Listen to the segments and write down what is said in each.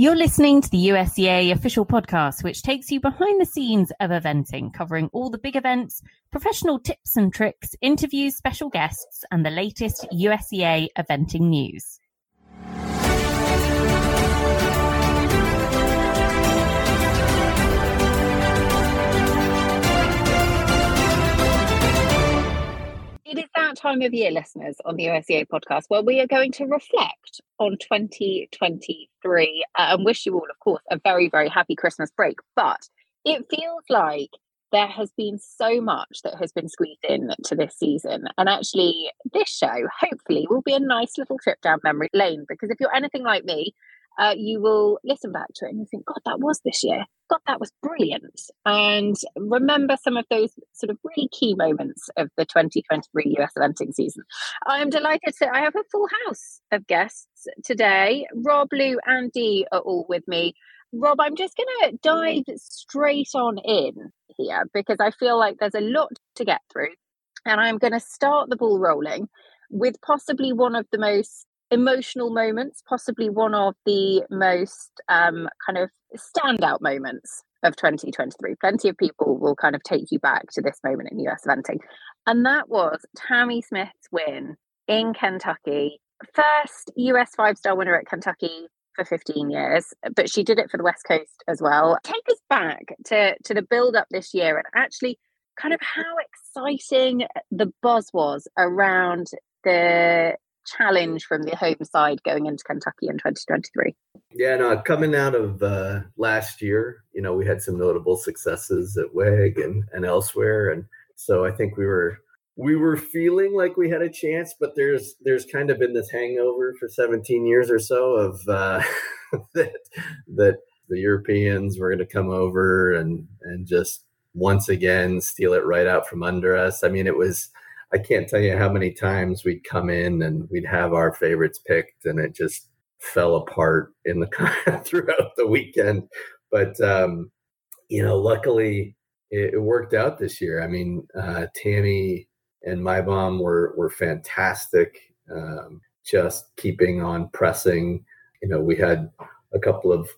You're listening to the USEA official podcast, which takes you behind the scenes of eventing, covering all the big events, professional tips and tricks, interviews, special guests, and the latest USEA eventing news. That time of year, listeners, on the USEA podcast where we are going to reflect on 2023 uh, and wish you all, of course, a very, very happy Christmas break. But it feels like there has been so much that has been squeezed in to this season. And actually, this show, hopefully, will be a nice little trip down memory lane because if you're anything like me, uh, you will listen back to it and you think, God, that was this year. God, that was brilliant. And remember some of those sort of really key moments of the 2023 US eventing season. I am delighted to, I have a full house of guests today. Rob, Lou, and Dee are all with me. Rob, I'm just going to dive straight on in here because I feel like there's a lot to get through. And I'm going to start the ball rolling with possibly one of the most emotional moments, possibly one of the most um, kind of standout moments of 2023. Plenty of people will kind of take you back to this moment in US eventing. And that was Tammy Smith's win in Kentucky. First US five star winner at Kentucky for 15 years, but she did it for the West Coast as well. Take us back to, to the build up this year and actually kind of how exciting the buzz was around the challenge from the home side going into Kentucky in 2023? Yeah, no, coming out of uh, last year, you know, we had some notable successes at WEG and, and elsewhere. And so I think we were we were feeling like we had a chance, but there's there's kind of been this hangover for 17 years or so of uh, that that the Europeans were going to come over and and just once again steal it right out from under us. I mean, it was I can't tell you how many times we'd come in and we'd have our favorites picked, and it just fell apart in the throughout the weekend. But um, you know, luckily it, it, worked out this year. I mean, uh, Tammy and Maibaum were were fantastic. Um, just keeping on pressing. You know, we had a couple of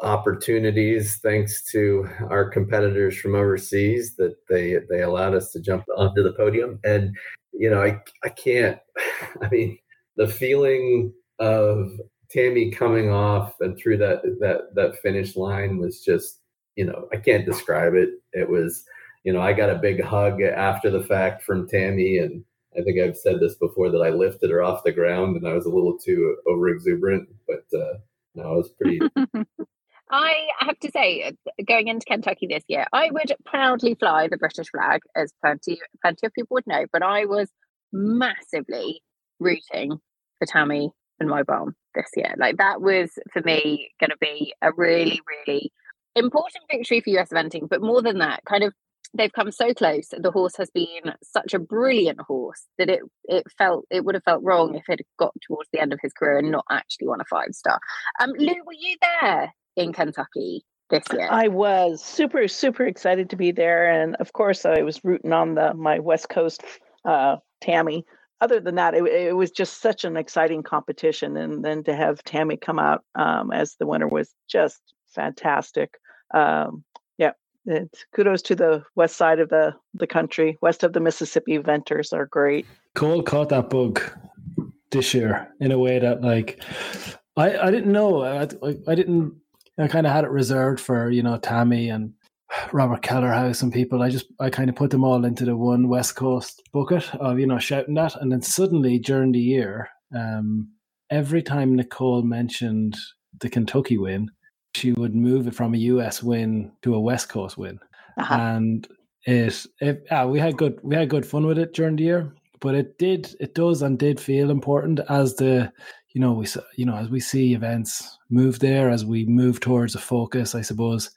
opportunities thanks to our competitors from overseas that they they allowed us to jump onto the podium. And you know i i can't i mean the feeling of tammy coming off and through that that that finish line was just you know i can't describe it. It was you know i got a big hug after the fact from tammy and i think i've said this before that i lifted her off the ground and i was a little too over exuberant but uh no, it was pretty I have to say, uh, going into Kentucky this year, I would proudly fly the British flag, as plenty plenty of people would know. But I was massively rooting for Tammy and Maibaum this year. Like that was for me going to be a really, really important victory for US eventing. But more than that, kind of they've come so close. The horse has been such a brilliant horse that it it felt it would have felt wrong if it had got towards the end of his career and not actually won a five star. Um, Lou, were you there in Kentucky this year. I was super, super excited to be there. And of course, I was rooting on the my West Coast uh, Tammy. Other than that, it, it, was just such an exciting competition. And then to have Tammy come out um, as the winner was just fantastic. Um, yeah, it's, kudos to the west side of the, the country. West of the Mississippi venters are great. Cole caught that bug this year in a way that, like, I, I didn't know. I, I didn't I kind of had it reserved for you know Tammy and Robert Kellerhouse and people. I just I kind of put them all into the one West Coast bucket of you know shouting that, and then suddenly during the year, um, every time Nicole mentioned the Kentucky win, she would move it from a US win to a West Coast win, uh-huh. and it, it ah, we had good we had good fun with it during the year. But it did, it does, and did feel important as the you know we you know as we see events move there as we move towards a focus i suppose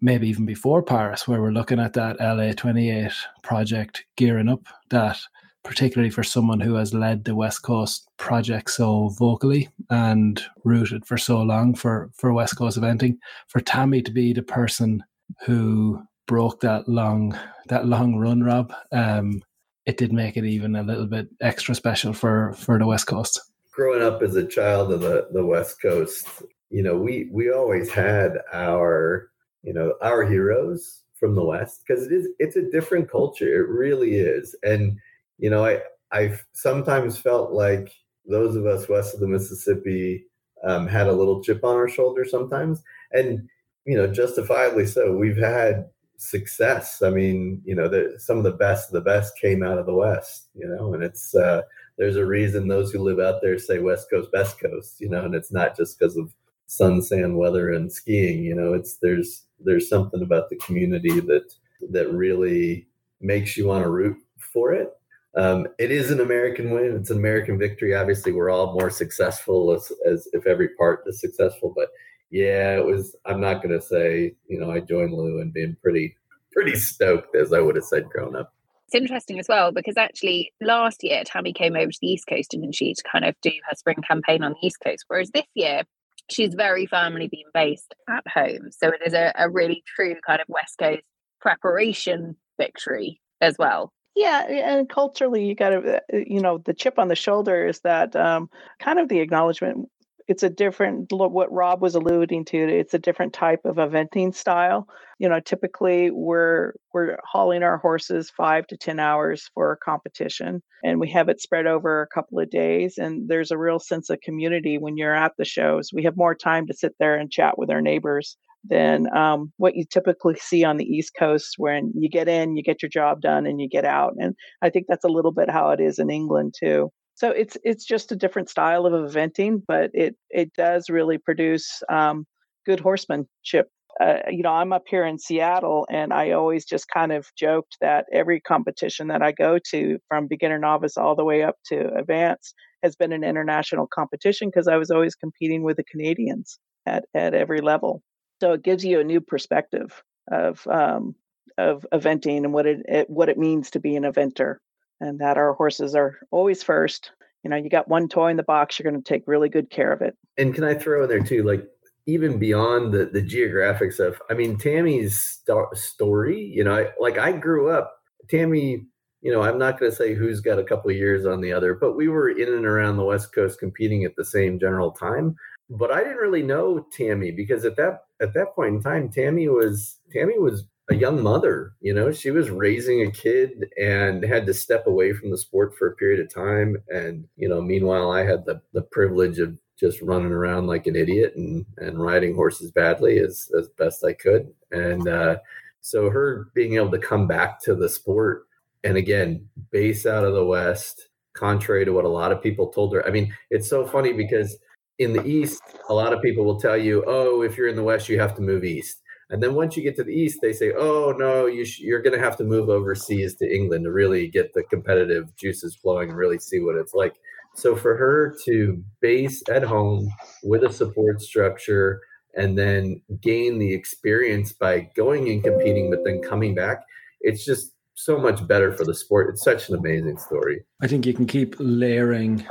maybe even before paris where we're looking at that la 28 project gearing up that particularly for someone who has led the west coast project so vocally and rooted for so long for for west coast eventing for tammy to be the person who broke that long that long run rob um it did make it even a little bit extra special for for the west coast growing up as a child of the, the West Coast, you know, we we always had our you know our heroes from the West because it is it's a different culture. It really is, and you know, I I've sometimes felt like those of us west of the Mississippi um, had a little chip on our shoulder sometimes, and you know, justifiably so. We've had success. I mean, you know, the, some of the best of the best came out of the West, you know, and it's uh, there's a reason those who live out there say West Coast, best coast, you know, and it's not just because of sun, sand, weather, and skiing. You know, it's there's there's something about the community that that really makes you want to root for it. Um, it is an American win. It's an American victory. Obviously, we're all more successful as, as if every part is successful. But yeah, it was. I'm not going to say you know I joined Lou and being pretty pretty stoked as I would have said growing up. It's interesting as well because actually last year Tammy came over to the East Coast, didn't she, to kind of do her spring campaign on the East Coast. Whereas this year she's very firmly been based at home. So it is a, a really true kind of West Coast preparation victory as well. Yeah, and culturally, you got to, uh, you know, the chip on the shoulder is that um, kind of the acknowledgement it's a different what rob was alluding to it's a different type of eventing style. You know typically we're we're hauling our horses five to ten hours for a competition and we have it spread over a couple of days and there's a real sense of community when you're at the shows. We have more time to sit there and chat with our neighbors than um, what you typically see on the east coast when you get in you get your job done and you get out and i think that's a little bit how it is in england too so it's it's just a different style of eventing, but it it does really produce um, good horsemanship. Uh, you know, I'm up here in Seattle, and I always just kind of joked that every competition that I go to, from beginner novice all the way up to advanced, has been an international competition because I was always competing with the Canadians at at every level. So it gives you a new perspective of um, of eventing and what it, it what it means to be an eventer and that our horses are always first. You know, you got one toy in the box, you're going to take really good care of it. And can I throw in there too, like even beyond the the geographic stuff? I mean, Tammy's st- story. You know, I, like I grew up, Tammy. You know, I'm not going to say who's got a couple of years on the other, but we were in and around the West Coast competing at the same general time. But I didn't really know Tammy because at that at that point in time, Tammy was Tammy was a young mother. You know, she was raising a kid and had to step away from the sport for a period of time. And, you know, meanwhile, I had the, the privilege of just running around like an idiot and, and riding horses badly as, as best I could. And uh, so her being able to come back to the sport and again, base out of the West, contrary to what a lot of people told her. I mean, it's so funny because in the East, a lot of people will tell you, oh, if you're in the West, you have to move East and then once you get to the east, they say, "Oh no, you sh- you're going to have to move overseas to England to really get the competitive juices flowing and really see what it's like." So for her to base at home with a support structure and then gain the experience by going and competing, but then coming back, it's just so much better for the sport. It's such an amazing story. I think you can keep layering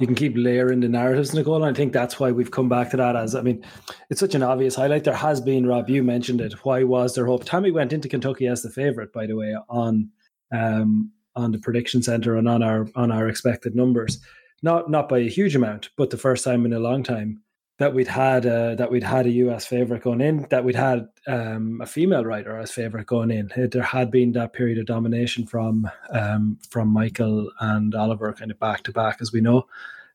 you can keep layering the narratives, Nicole. And I think that's why we've come back to that as I mean, it's such an obvious highlight. There has been, Rob, you mentioned it. Why was there hope? Tammy went into Kentucky as the favourite, by the way, on um, on the prediction centre and on our on our expected numbers. Not not by a huge amount, but the first time in a long time that we'd had uh, that we'd had a US favorite going in, that we'd had um, a female rider as favorite going in. There had been that period of domination from um, from Michael and Oliver, kind of back to back, as we know.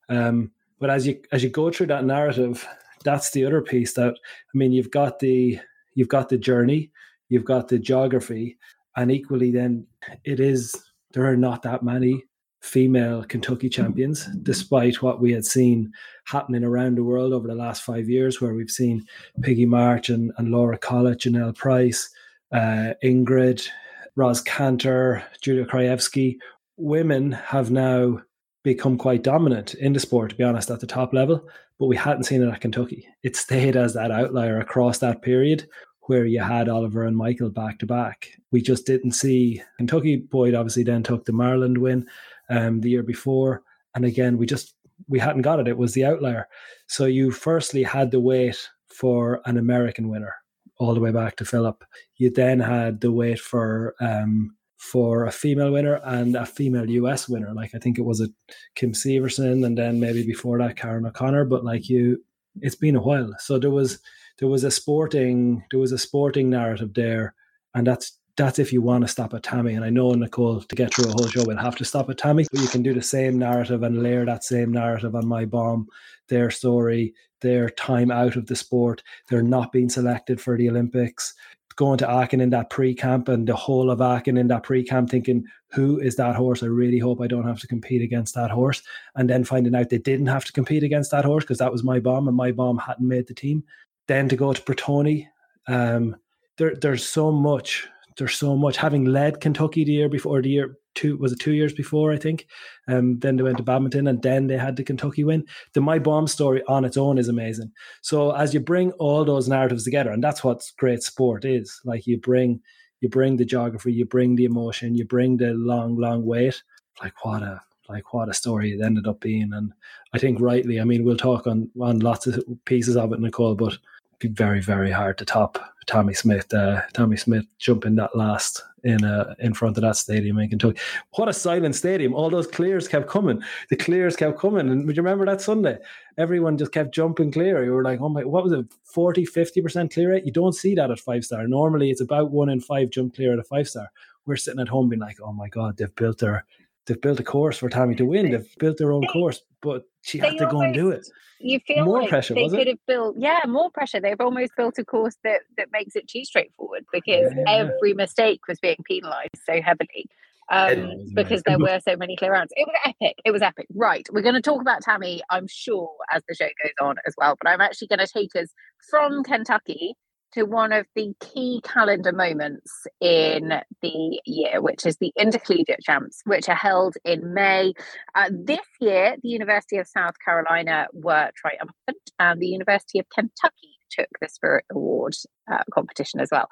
Um, but as you as you go through that narrative, that's the other piece. That I mean, you've got the you've got the journey, you've got the geography, and equally, then it is there are not that many female Kentucky champions, despite what we had seen happening around the world over the last five years, where we've seen Piggy March and, and Laura Collett, Jonelle Price, uh, Ingrid, Ros Canter, Julia Krajewski. Women have now become quite dominant in the sport, to be honest, at the top level, but we hadn't seen it at Kentucky. It stayed as that outlier across that period where you had Oliver and Michael back to back. We just didn't see Kentucky. Boyd obviously then took the Maryland win um, the year before, and again we just we hadn't got it. It was the outlier. So you firstly had to wait for an American winner all the way back to Philip. You then had to wait for um, for a female winner and a female US winner. Like I think it was a Kim Severson, and then maybe before that Karen O'Connor. But like you, it's been a while. So there was there was a sporting there was a sporting narrative there, and that's that's if you want to stop at Tammy. And I know Nicole to get through a whole show we'll have to stop at Tammy, but you can do the same narrative and layer that same narrative on Maibaum, their story, their time out of the sport, they're not being selected for the Olympics, going to Aachen in that pre-camp and the whole of Aachen in that pre-camp thinking, who is that horse? I really hope I don't have to compete against that horse. And then finding out they didn't have to compete against that horse because that was Maibaum and Maibaum hadn't made the team. Then to go to Pratoni, um, there, there's so much there's so much. Having led Kentucky the year before, the year two was it two years before, I think. Um, then they went to badminton, and then they had the Kentucky win. The Maibaum story on its own is amazing. So as you bring all those narratives together, and that's what great sport is. Like you bring you bring the geography, you bring the emotion, you bring the long, long wait. Like what a like what a story it ended up being. And I think rightly, I mean, we'll talk on on lots of pieces of it, Nicole, but be very, very hard to top Tammy Smith. Uh, Tammy Smith jumping that last in uh, in front of that stadium in Kentucky. What a silent stadium! All those clears kept coming. The clears kept coming. And would you remember that Sunday? Everyone just kept jumping clear. You were like, oh my, what was it? 40, 50% clear rate? You don't see that at five star. Normally it's about one in five jump clear at a five star. We're sitting at home being like, oh my God, they've built their they've built a course for Tammy to win. They've built their own course, but she had to go and do it. You feel more like pressure. They could it? have built, yeah, more pressure. They've almost built a course that that makes it too straightforward because Yeah. every mistake was being penalised so heavily. Um, because there were so many clear rounds. It was epic. It was epic. Right. We're going to talk about Tammy, I'm sure, as the show goes on as well. But I'm actually going to take us from Kentucky to one of the key calendar moments in the year, which is the Intercollegiate Champs, which are held in May. Uh, this year, the University of South Carolina were triumphant, and the University of Kentucky took the Spirit Award uh, competition as well.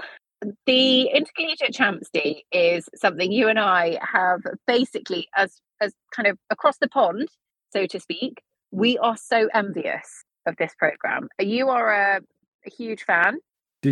The Intercollegiate Champs Day is something you and I have basically, as as kind of across the pond, so to speak. We are so envious of this program. You are a, a huge fan.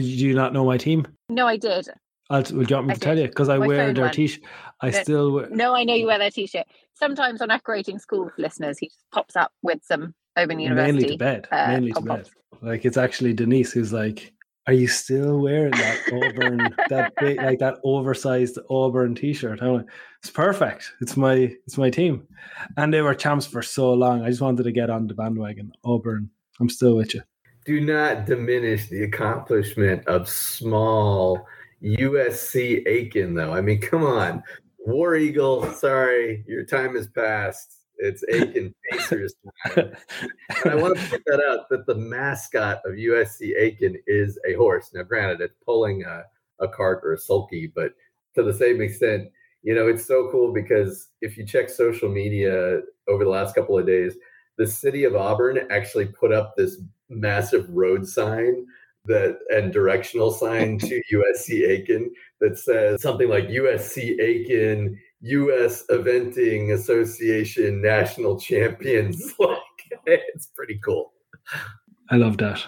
Did you not know my team? No, I did. I'll, well, do you want me I to tell you? Because I My wear their t-shirt. I No. still wear, No, I know you wear their t-shirt. Sometimes on EquiRatings School listeners, he just pops up with some Open mainly University. to bed. uh, mainly to bed. Like it's actually Denise who's like, "Are you still wearing that Auburn, that big, like that oversized Auburn T-shirt?" I'm like, "It's perfect. It's my, it's my team." And they were champs for so long. I just wanted to get on the bandwagon. Auburn. I'm still with you. Do not diminish the accomplishment of small USC Aiken, though. I mean, come on. War Eagle, sorry, your time has passed. It's Aiken Pacers time. And I want to point that out that the mascot of USC Aiken is a horse. Now, granted, it's pulling a, a cart or a sulky, but to the same extent, you know, it's so cool because if you check social media over the last couple of days, the city of Auburn actually put up this massive road sign that and directional sign to USC Aiken that says something like USC Aiken U.S. Eventing Association National Champions. Like it's pretty cool. I love that.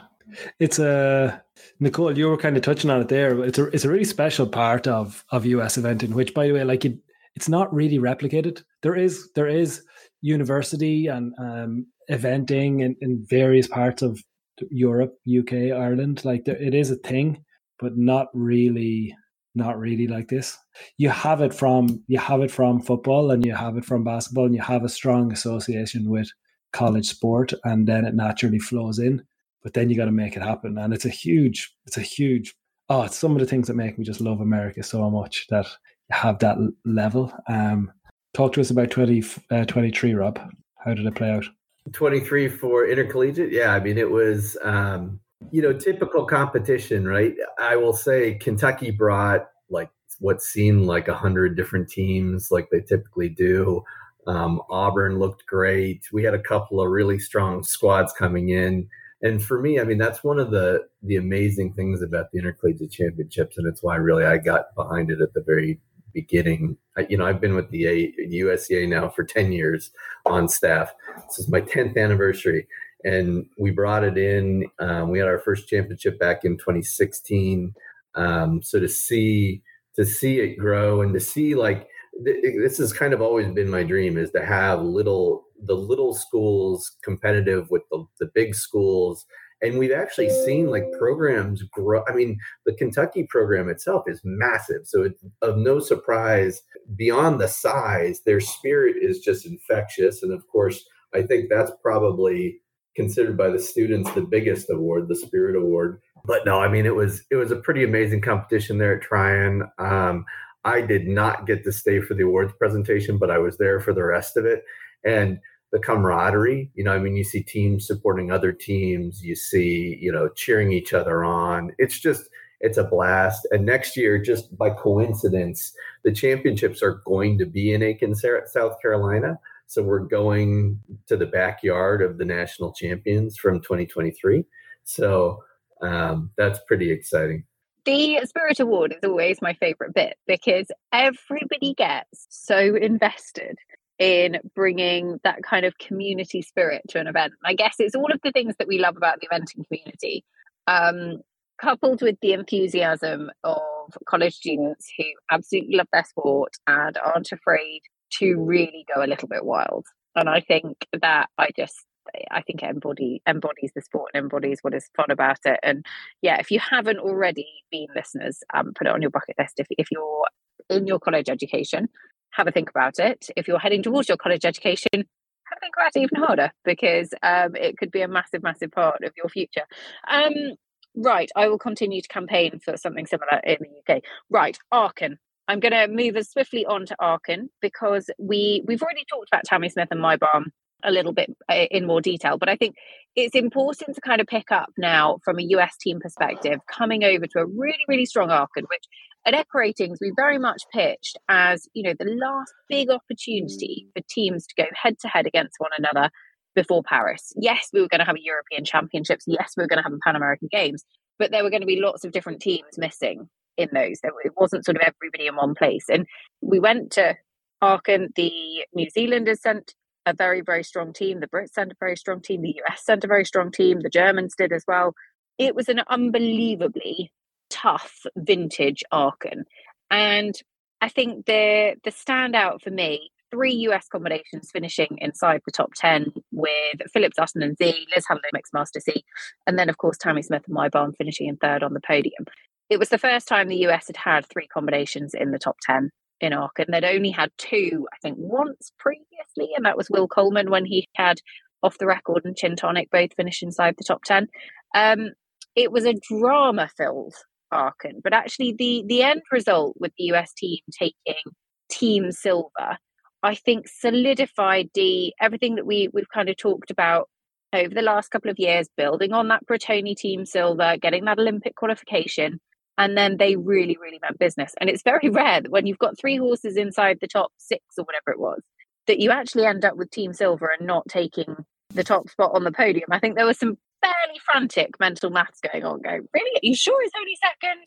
It's a Nicole. You were kind of touching on it there. It's a it's a really special part of of US eventing, which, by the way, like it, it's not really replicated. There is there is university and um, eventing in, in various parts of Europe, UK, Ireland. Like there, it is a thing, but not really not really like this. You have it from you have it from football and you have it from basketball and you have a strong association with college sport and then it naturally flows in but then you got to make it happen and it's a huge it's a huge oh it's some of the things that make me just love america so much that you have that level um talk to us about 20 uh, 23 rob how did it play out 23 for intercollegiate? Yeah i mean it was um you know typical competition right? I will say kentucky brought like what seemed like a hundred different teams like they typically do. Um, auburn looked great. We had a couple of really strong squads coming in. And for me i mean that's one of the the amazing things about the intercollegiate championships and it's why really i got behind it at the very beginning. You know i've been with the A, USEA now for 10 years on staff. This is my 10th anniversary. And we brought it in um, we had our first championship back in 2016 um, so to see to see it grow and to see like th- this has kind of always been my dream is to have little the little schools competitive with the, the big schools and we've actually seen like programs grow i mean the kentucky program itself is massive so it's of no surprise beyond the size their spirit is just infectious and of course i think that's probably considered by the students the biggest award the spirit award. But no i mean it was it was a pretty amazing competition there at tryon. Um, i did not get to stay for the awards presentation but i was there for the rest of it. And the camaraderie. You know, I mean, you see teams supporting other teams, you see, you know, cheering each other on. It's just, it's a blast. And next year, just by coincidence, the championships are going to be in Aiken, South Carolina. So we're going to the backyard of the national champions from 2023. So um, that's pretty exciting. The Spirit Award is always my favorite bit because everybody gets so invested in bringing that kind of community spirit to an event. I guess it's all of the things that we love about the eventing community, um, coupled with the enthusiasm of college students who absolutely love their sport and aren't afraid to really go a little bit wild. And I think that I just I think it embody embodies the sport and embodies what is fun about it. And yeah, if you haven't already been listeners, um, put it on your bucket list. If if you're in your college education, have a think about it. If you're heading towards your college education, have a think about it even harder because um, it could be a massive, massive part of your future. Um, right, I will continue to campaign for something similar in the UK. Right, Aachen. I'm going to move as swiftly on to Aachen because we we've already talked about Tammy Smith and Maibaum a little bit uh, in more detail, but I think it's important to kind of pick up now from a US team perspective, coming over to a really, really strong Aachen, which at EquiRatings, we very much pitched as, you know, the last big opportunity mm. for teams to go head to head against one another before Paris. Yes, we were going to have a European Championships. Yes, we were going to have a Pan American Games, but there were going to be lots of different teams missing in those. It wasn't sort of everybody in one place. And we went to Aachen. The New Zealanders sent a very, very strong team. The Brits sent a very strong team. The US sent a very strong team. The Germans did as well. It was an unbelievably tough vintage Aachen. And I think the the standout for me, three US combinations finishing inside the top 10 with Philip Dutton and Z, Liz Halliday Miks Master C, and then of course Tammy Smith and Maibaum finishing in third on the podium. It was the first time the US had had three combinations in the top 10 in Aachen. They'd only had two, I think, once previously, and that was Will Coleman when he had off the record and Chin Tonic both finish inside the top 10. Um, it was a drama filled Aachen. But actually, the mm-hmm. the end result with the US team taking team silver, I think solidified the everything that we we've kind of talked about over the last couple of years, building on that Pratoni team silver, getting that Olympic qualification. And then they really, really meant business. And it's very rare that when you've got three horses inside the top six or whatever it was, that you actually end up with Team Silver and not taking the top spot on the podium. I think there was some fairly frantic mental maths going on. Going, really? Are you sure it's only second?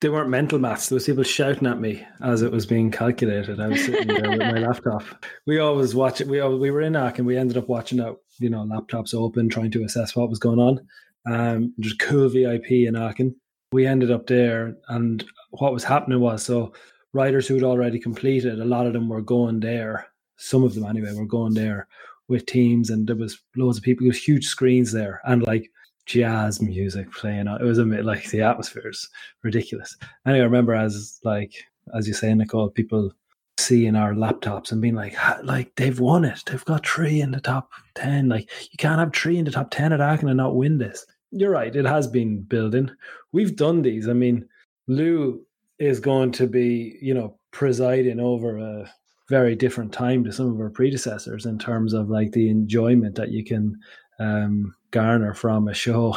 They weren't mental maths. There was people shouting at me as it was being calculated. I was sitting there with my laptop. We always watch it. We always, we were in Aachen and we ended up watching out, you know, laptops open, trying to assess what was going on. Um, there's cool VIP in Aachen. We ended up there, and what was happening was so riders who had already completed, a lot of them were going there. Some of them, anyway, were going there with teams, and there was loads of people. There was huge screens there, and like jazz music playing. It was a bit like the atmosphere is ridiculous. Anyway, I remember as like as you say, Nicole, people seeing our laptops and being like, like they've won it. They've got three in the top ten. Like you can't have three in the top ten at Aachen and not win this. You're right. It has been building. We've done these. I mean, Lou is going to be, you know, presiding over a very different time to some of our predecessors in terms of like the enjoyment that you can um, garner from a show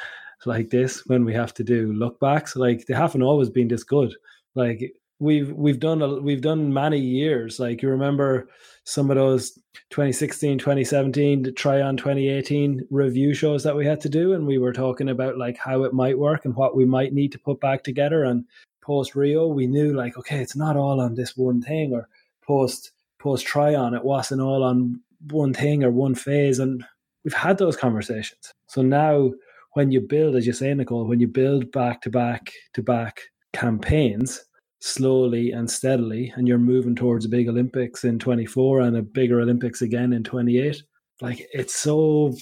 like this when we have to do look backs. Like they haven't always been this good. Like we've we've done a, we've done many years. Like you remember some of those 2016, 2017, Tryon 2018 review shows that we had to do, and we were talking about like how it might work and what we might need to put back together. And post Rio, we knew like okay, it's not all on this one thing, or post post Tryon. it wasn't all on one thing or one phase, and we've had those conversations. So now, when you build, as you say, Nicole, when you build back to back to back campaigns, slowly and steadily, and you're moving towards a big Olympics in 24 and a bigger Olympics again in 28. Like it's so,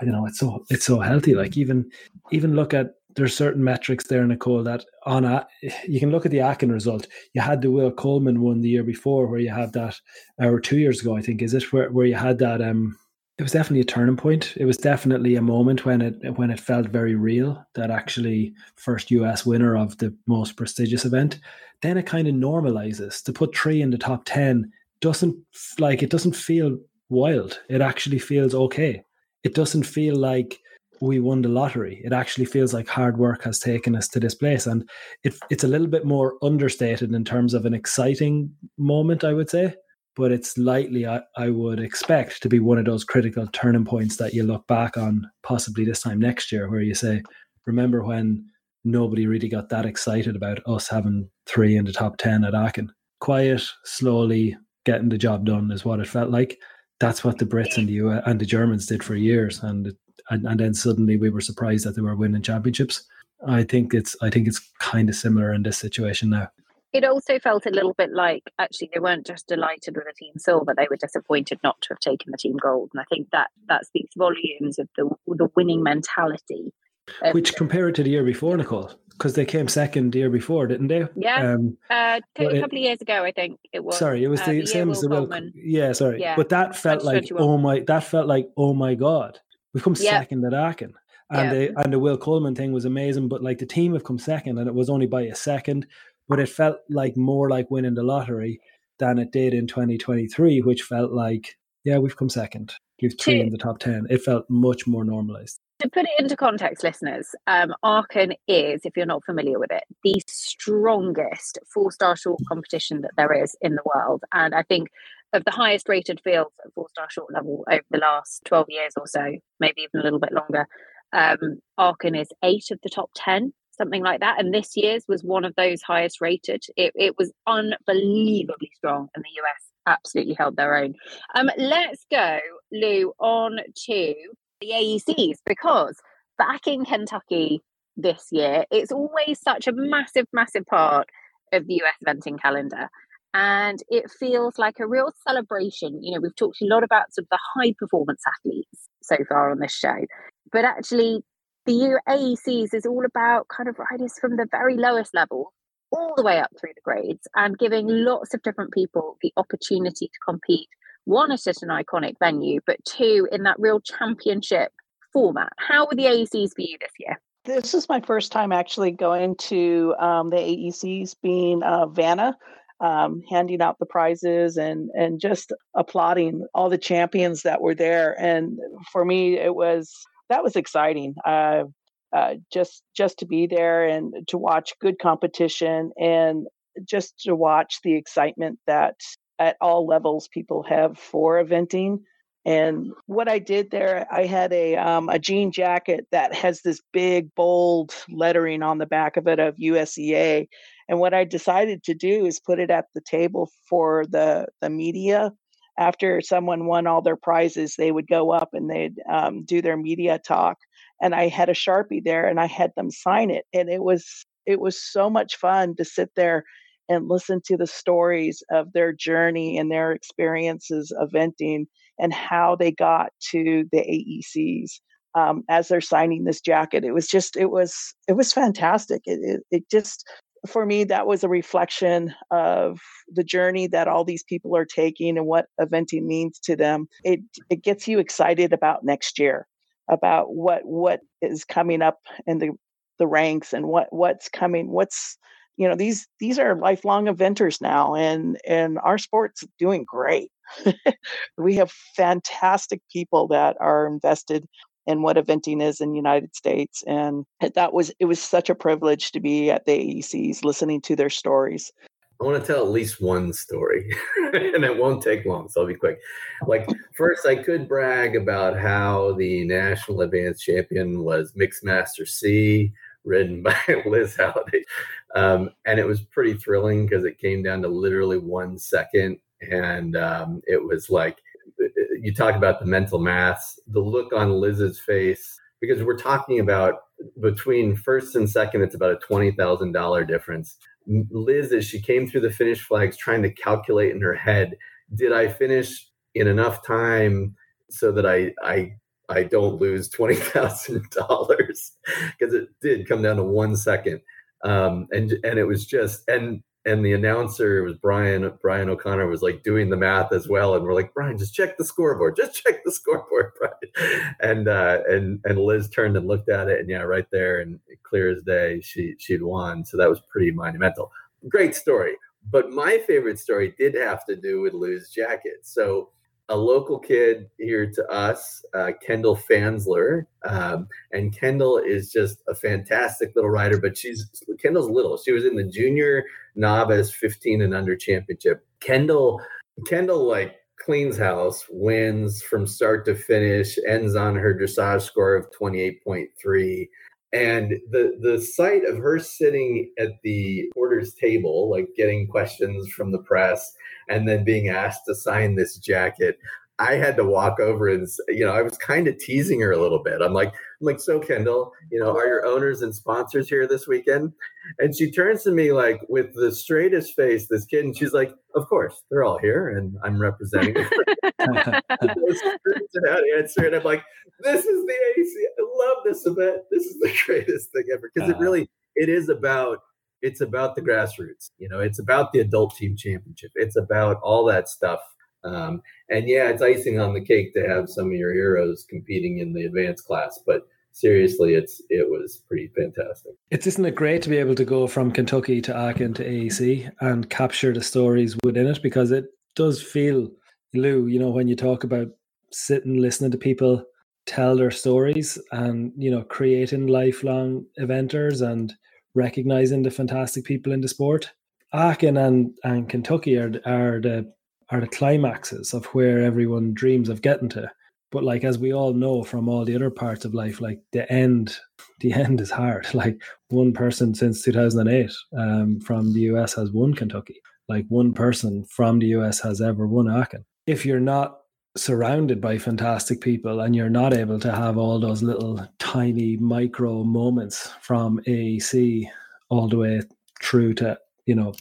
I don't know, it's so it's so healthy. Like even even look at there's certain metrics there, Nicole, that on a you can look at the Aachen result. You had the Will Coleman one the year before, where you had that, or two years ago, I think, is it where where you had that um it was definitely a turning point. It was definitely a moment when it when it felt very real that actually first US winner of the most prestigious event. Then it kind of normalizes to put three in the top ten doesn't like it doesn't feel wild. It actually feels okay. It doesn't feel like we won the lottery. It actually feels like hard work has taken us to this place, and it, it's a little bit more understated in terms of an exciting moment, I would say but it's likely I, I would expect to be one of those critical turning points that you look back on possibly this time next year where you say remember when nobody really got that excited about us having three in the top 10 at Aachen quiet slowly getting the job done is what it felt like that's what the Brits and the US and the Germans did for years and and, and then suddenly we were surprised that they were winning championships I think it's I think it's kind of similar in this situation now it also felt a little bit like actually they weren't just delighted with the team silver; they were disappointed not to have taken the team gold. And I think that that speaks volumes of the the winning mentality. Which compare it to the year before, Nicole, because they came second the year before, didn't they? Yeah, um, uh, a couple it, of years ago, I think it was. Sorry, it was uh, the, the same as the Will. Yeah, sorry, yeah. but that felt like oh my, that felt like oh my god, we've come yep. second at Aachen. And the and the Will Coleman thing was amazing, but like the team have come second, and it was only by a second but it felt like more like winning the lottery than it did in 2023, which felt like, yeah, we've come second. We've three in the top 10. It felt much more normalized. To put it into context, listeners, um, Aachen is, if you're not familiar with it, the strongest four star short competition that there is in the world. And I think of the highest rated fields at four star short level over the last 12 years or so, maybe even a little bit longer, um, Aachen is eight of the top 10 something like that. And this year's was one of those highest rated. It, it was unbelievably strong, and the US absolutely held their own. Um, let's go, Lou, on to the AECs because back in Kentucky this year, it's always such a massive, massive part of the US eventing calendar. And it feels like a real celebration. You know, we've talked a lot about sort of the high performance athletes so far on this show, but actually the AECs is all about kind of riders from the very lowest level all the way up through the grades and giving lots of different people the opportunity to compete one at an iconic venue but two in that real championship format. How were the aecs for you this year? This is my first time actually going to um, the aecs being uh, vanna um, handing out the prizes and and just applauding all the champions that were there and for me it was that was exciting. Uh, uh, just just to be there and to watch good competition and just to watch the excitement that at all levels people have for eventing. And what I did there, I had a um, a jean jacket that has this big bold lettering on the back of it of USEA. And what I decided to do is put it at the table for the the media after someone won all their prizes, they would go up and they'd um, do their media talk. And I had a sharpie there, and I had them sign it, and it was it was so much fun to sit there and listen to the stories of their journey and their experiences eventing and how they got to the AECs. Um, as they're signing this jacket, it was just it was it was fantastic. It, it, it just for me, that was a reflection of the journey that all these people are taking and what eventing means to them. It it gets you excited about next year, about what what is coming up in the the ranks and what what's coming. What's you know these these are lifelong eventers now, and and our sport's doing great. we have fantastic people that are invested and what eventing is in the United States. And that was it was such a privilege to be at the AECs listening to their stories. I want to tell at least one story, and it won't take long, so I'll be quick. Like first, I could brag about how the national advanced champion was Miks Master C, ridden by Liz Halliday, um, and it was pretty thrilling because it came down to literally one second, and um, it was like you talk about the mental math, the look on Liz's face, because we're talking about between first and second, it's about a twenty thousand dollar difference. Liz, as she came through the finish flags, trying to calculate in her head, did I finish in enough time so that I I I don't lose twenty thousand dollars because it did come down to one second, um, and and it was just and and the announcer was Brian Brian O'Connor was like doing the math as well, and we're like Brian, just check the scoreboard, just check the scoreboard, Brian. And uh, and and Liz turned and looked at it, and yeah, right there, and clear as day, she she'd won. So that was pretty monumental. Great story. But my favorite story did have to do with Lou's jacket. So a local kid here to us, uh, Kendall Fansler. Um, and Kendall is just a fantastic little rider, but she's Kendall's little. She was in the junior novice 15 and under championship. Kendall, Kendall like cleans house, wins from start to finish, ends on her dressage score of 28.3 and the the sight of her sitting at the orders table like getting questions from the press and then being asked to sign this jacket i had to walk over and you know i was kind of teasing her a little bit. I'm like i'm like so kendall you know are your owners and sponsors here this weekend? And she turns to me like with the straightest face this kid and she's like of course they're all here and i'm representing them. Answer and i'm like this is the ac i love this event. This is the greatest thing ever. Because it uh-huh. really it is about it's about the grassroots you know it's about the adult team championship. It's about all that stuff um, and yeah it's icing on the cake to have some of your heroes competing in the advanced class but seriously, it's it was pretty fantastic. It's isn't it great to be able to go from Kentucky to Aachen to AEC and capture the stories within it because it does feel, Lou, you know, when you talk about sitting listening to people tell their stories and you know creating lifelong eventers and recognizing the fantastic people in the sport. Aachen and, and Kentucky are are the are the climaxes of where everyone dreams of getting to. But like as we all know from all the other parts of life like the end the end is hard. Like one person since 2008 um, from the us has won kentucky. Like one person from the us has ever won aachen. If you're not surrounded by fantastic people and you're not able to have all those little tiny micro moments from AEC all the way through to you know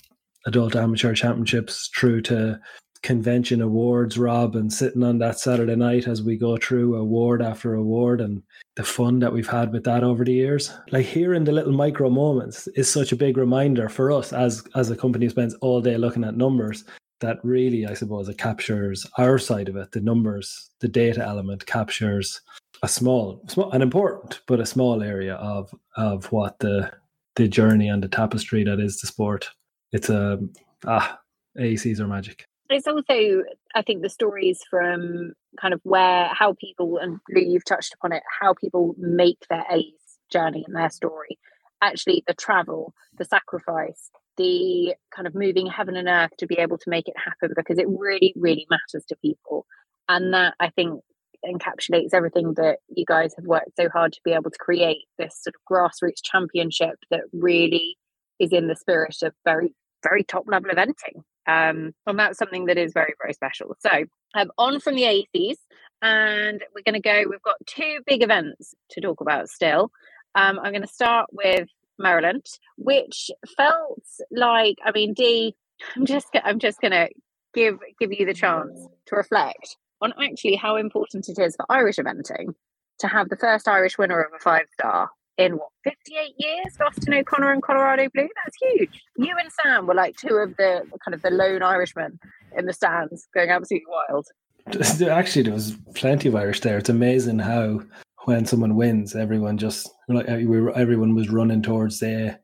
adult amateur championships through to convention awards, Rob, and sitting on that Saturday night as we go through award after award and the fun that we've had with that over the years. Like hearing the little micro moments is such a big reminder for us as as a company spends all day looking at numbers that really, I suppose, it captures our side of it. The numbers, the data element captures a small, small and important, but a small area of of what the the journey and the tapestry that is the sport. It's a ah AECs are magic it's also i think the stories from kind of where how people and you've touched upon it how people make their ace journey and their story. Actually the travel the sacrifice the kind of moving heaven and earth to be able to make it happen because it really really matters to people. And that i think encapsulates everything that you guys have worked so hard to be able to create this sort of grassroots championship that really is in the spirit of very very top level eventing um, and that's something that is very, very special. So, um, on from the AECs, and we're going to go. We've got two big events to talk about still. Um, I'm going to start with Maryland, which felt like, I mean, Dee, I'm just, I'm just going to give give you the chance to reflect on actually how important it is for Irish eventing to have the first Irish winner of a five star in what 58 years Austin O'Connor and Colorado Blue? That's huge. You and Sam were like two of the kind of the lone Irishmen in the stands going absolutely wild. Actually there was plenty of Irish there. It's amazing how when someone wins everyone just like uh, everyone was running towards the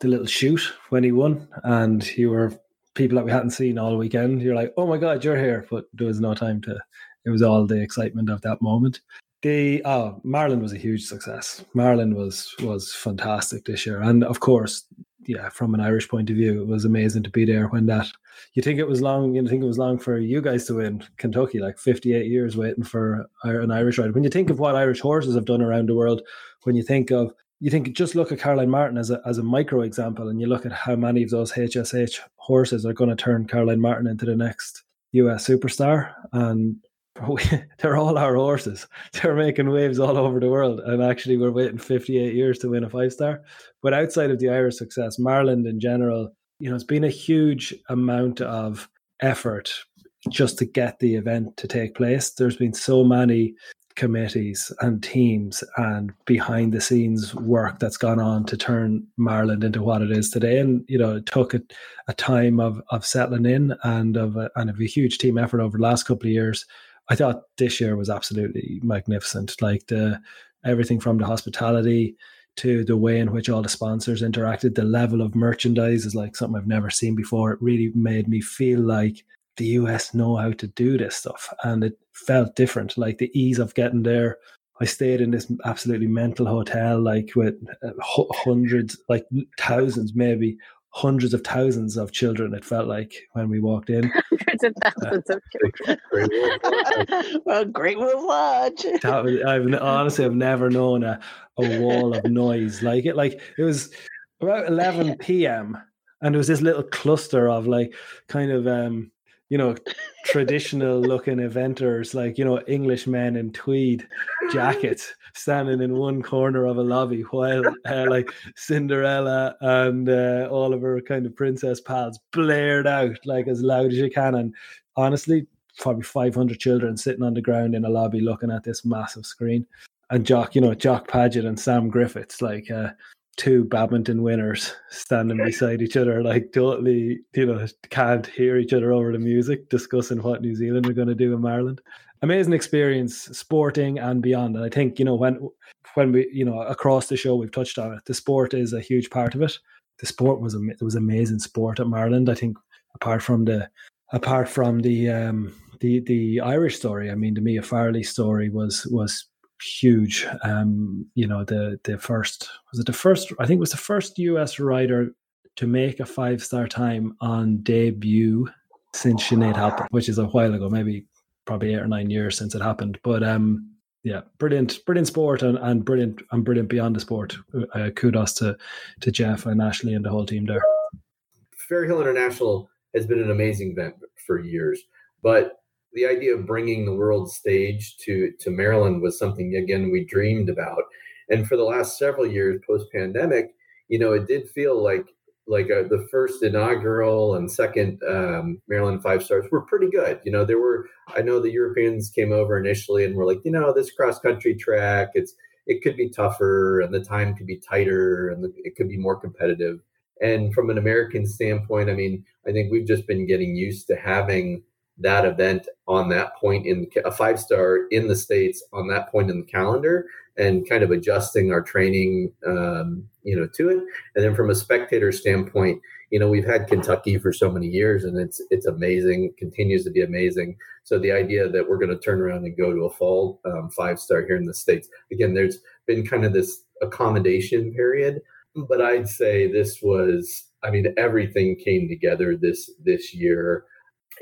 the little shoot when he won. And you were people that we hadn't seen all weekend you're like oh my god you're here. But there was no time to it was all the excitement of that moment the oh, Maryland was a huge success. Maryland was was fantastic this year, and of course, yeah, from an Irish point of view, it was amazing to be there when that. You think it was long? You think it was long for you guys to win Kentucky, like fifty-eight years waiting for an Irish ride. When you think of what Irish horses have done around the world, when you think of you think just look at Caroline Martin as a as a micro example, and you look at how many of those HSH horses are going to turn Caroline Martin into the next US superstar, and they're all our horses. They're making waves all over the world. And actually, we're waiting 58 years to win a five star. But outside of the Irish success, Maryland in general, you know, it's been a huge amount of effort just to get the event to take place. There's been so many committees and teams and behind the scenes work that's gone on to turn Maryland into what it is today. And you know, it took a, a time of of settling in and of a, and of a huge team effort over the last couple of years. I thought this year was absolutely magnificent. Like the everything from the hospitality to the way in which all the sponsors interacted, the level of merchandise is like something I've never seen before. It really made me feel like the US know how to do this stuff. And it felt different, like the ease of getting there. I stayed in this absolutely mental hotel, like with uh, hundreds, like thousands, maybe hundreds of thousands of children. It felt like when we walked in. Hundreds of thousands uh, of children. well, Great Wolf Lodge. Was, I've honestly, I've never known a, a wall of noise like it. Like it was about 11 p.m. and there was this little cluster of like kind of um you know, traditional looking eventers, like, you know, English men in tweed jackets standing in one corner of a lobby while uh, like Cinderella and uh, all of her kind of princess pals blared out like as loud as you can. And honestly, probably 500 children sitting on the ground in a lobby looking at this massive screen. And Jock, you know, Jock Paget and Sam Griffiths, like, uh, two badminton winners standing beside each other, like totally, you know, can't hear each other over the music, discussing what New Zealand are going to do in Maryland. Amazing experience, sporting and beyond. And I think, you know, when when we, you know, across the show we've touched on it, the sport is a huge part of it. The sport was there was amazing sport at Maryland. I think apart from the apart from the um the the Irish story, I mean the Mia Farley story was was huge. Um, you know, the the first was it the first? I think it was the first U.S. rider to make a five star time on debut since Sinead Halpin, which is a while ago, maybe probably eight or nine years since it happened. But um, yeah, brilliant, brilliant sport and, and brilliant and brilliant beyond the sport. Uh, kudos to to Jeff and Ashley and the whole team there. Fairhill International has been an amazing event for years, but the idea of bringing the world stage to to Maryland was something again we dreamed about. And for the last several years post pandemic, you know, it did feel like like uh, the first inaugural and second um, Maryland five stars were pretty good. You know, there were I know the Europeans came over initially and were like, you know, this cross country track, it's it could be tougher and the time could be tighter and it could be more competitive. And from an American standpoint, I mean, I think we've just been getting used to having that event on that point in a five star in the states on that point in the calendar and kind of adjusting our training um, you know to it. And then from a spectator standpoint you know we've had kentucky for so many years and it's it's amazing continues to be amazing. So the idea that we're going to turn around and go to a fall um, five star here in the states again there's been kind of this accommodation period but i'd say this was i mean everything came together this this year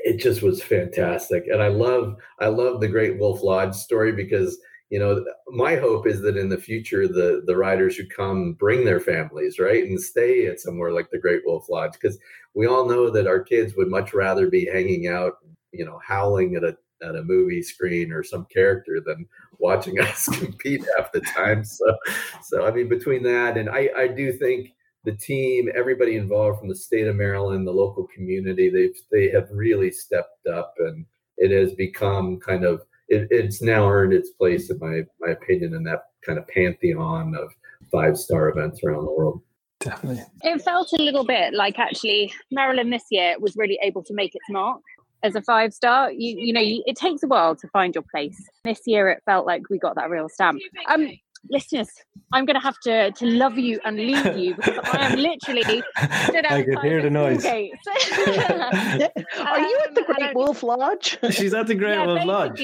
it just was fantastic. And i love i love the great wolf lodge story because you know my hope is that in the future the the riders who come bring their families right and stay at somewhere like the great wolf lodge. Because we all know that our kids would much rather be hanging out you know howling at a at a movie screen or some character than watching us compete half the time. So so i mean between that and i i do think the team, everybody involved from the state of Maryland, the local community, they've they have really stepped up, and it has become kind of it, it's now earned its place, in my my opinion, in that kind of pantheon of five star events around the world. Definitely, it felt a little bit like actually Maryland this year was really able to make its mark as a five star. You you know you, it takes a while to find your place. This year it felt like we got that real stamp. Um, listeners, I'm going to have to to love you and leave you because I am literally stood I can hear the noise. Are you at the um, Great Wolf Lodge? She's at the Great yeah, Wolf Lodge.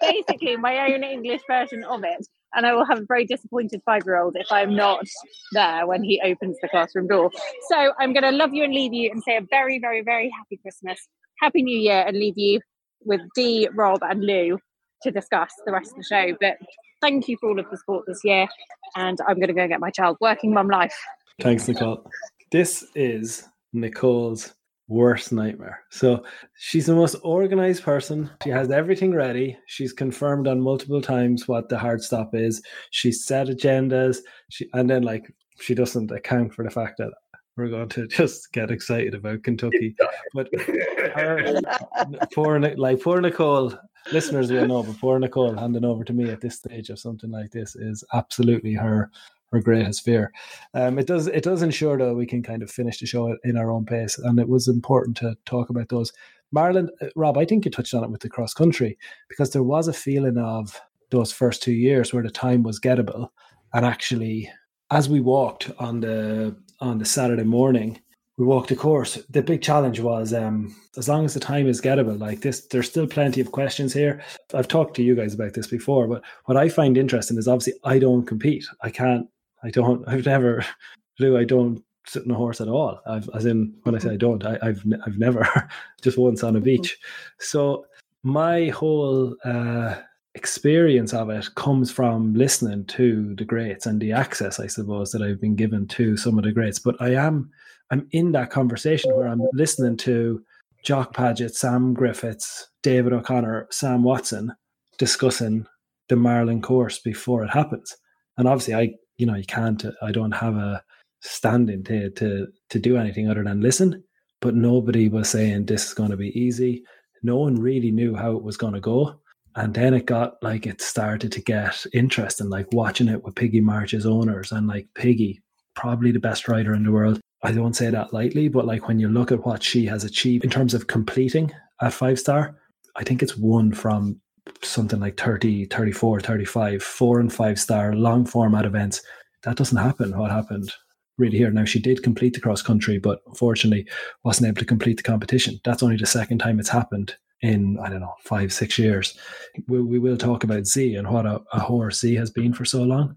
basically, my own English version of it. And I will have a very disappointed five year old if I'm not there when he opens the classroom door. So I'm going to love you and leave you and say a very, very, very happy Christmas, Happy New Year, and leave you with Dee, Rob, and Lou to discuss the rest of the show. But thank you for all of the support this year. And I'm going to go get my child working mum life. Thanks, Nicole. This is Nicole's worst nightmare. So she's the most organized person. She has everything ready. She's confirmed on multiple times what the hard stop is. She's set agendas. She and then like she doesn't account for the fact that we're going to just get excited about Kentucky. But her, poor like poor Nicole, listeners will know, but poor Nicole handing over to me at this stage of something like this is absolutely her her greatest fear. Um, it does it does ensure though we can kind of finish the show in our own pace, and it was important to talk about those. Maryland, uh, Rob, I think you touched on it with the cross country because there was a feeling of those first two years where the time was gettable, and actually, as we walked on the on the Saturday morning, we walked the course. The big challenge was um, as long as the time is gettable, like this, there's still plenty of questions here. I've talked to you guys about this before, but what I find interesting is obviously I don't compete. I can't I don't. I've never. do. I don't sit on a horse at all. I've, as in when I say I don't, I, have I've never just once on a beach. So my whole uh, experience of it comes from listening to the greats and the access, I suppose, that I've been given to some of the greats. But I am I'm in that conversation where I'm listening to Jock Paget, Sam Griffiths, David O'Connor, Sam Watson discussing the Maryland course before it happens. And obviously, I you know you can't i don't have a standing to to to do anything other than listen but nobody was saying this is going to be easy no one really knew how it was going to go and then it got like it started to get interesting like watching it with piggy march's owners and like piggy probably the best rider in the world i don't say that lightly but like when you look at what she has achieved in terms of completing a five star i think it's one from something like 30, 34, 35, four and five star long format events. That doesn't happen. What happened really here? Now, she did complete the cross country, but unfortunately wasn't able to complete the competition. That's only the second time it's happened in, I don't know, five, six years. We, we will talk about Z and what a, a horse Z has been for so long.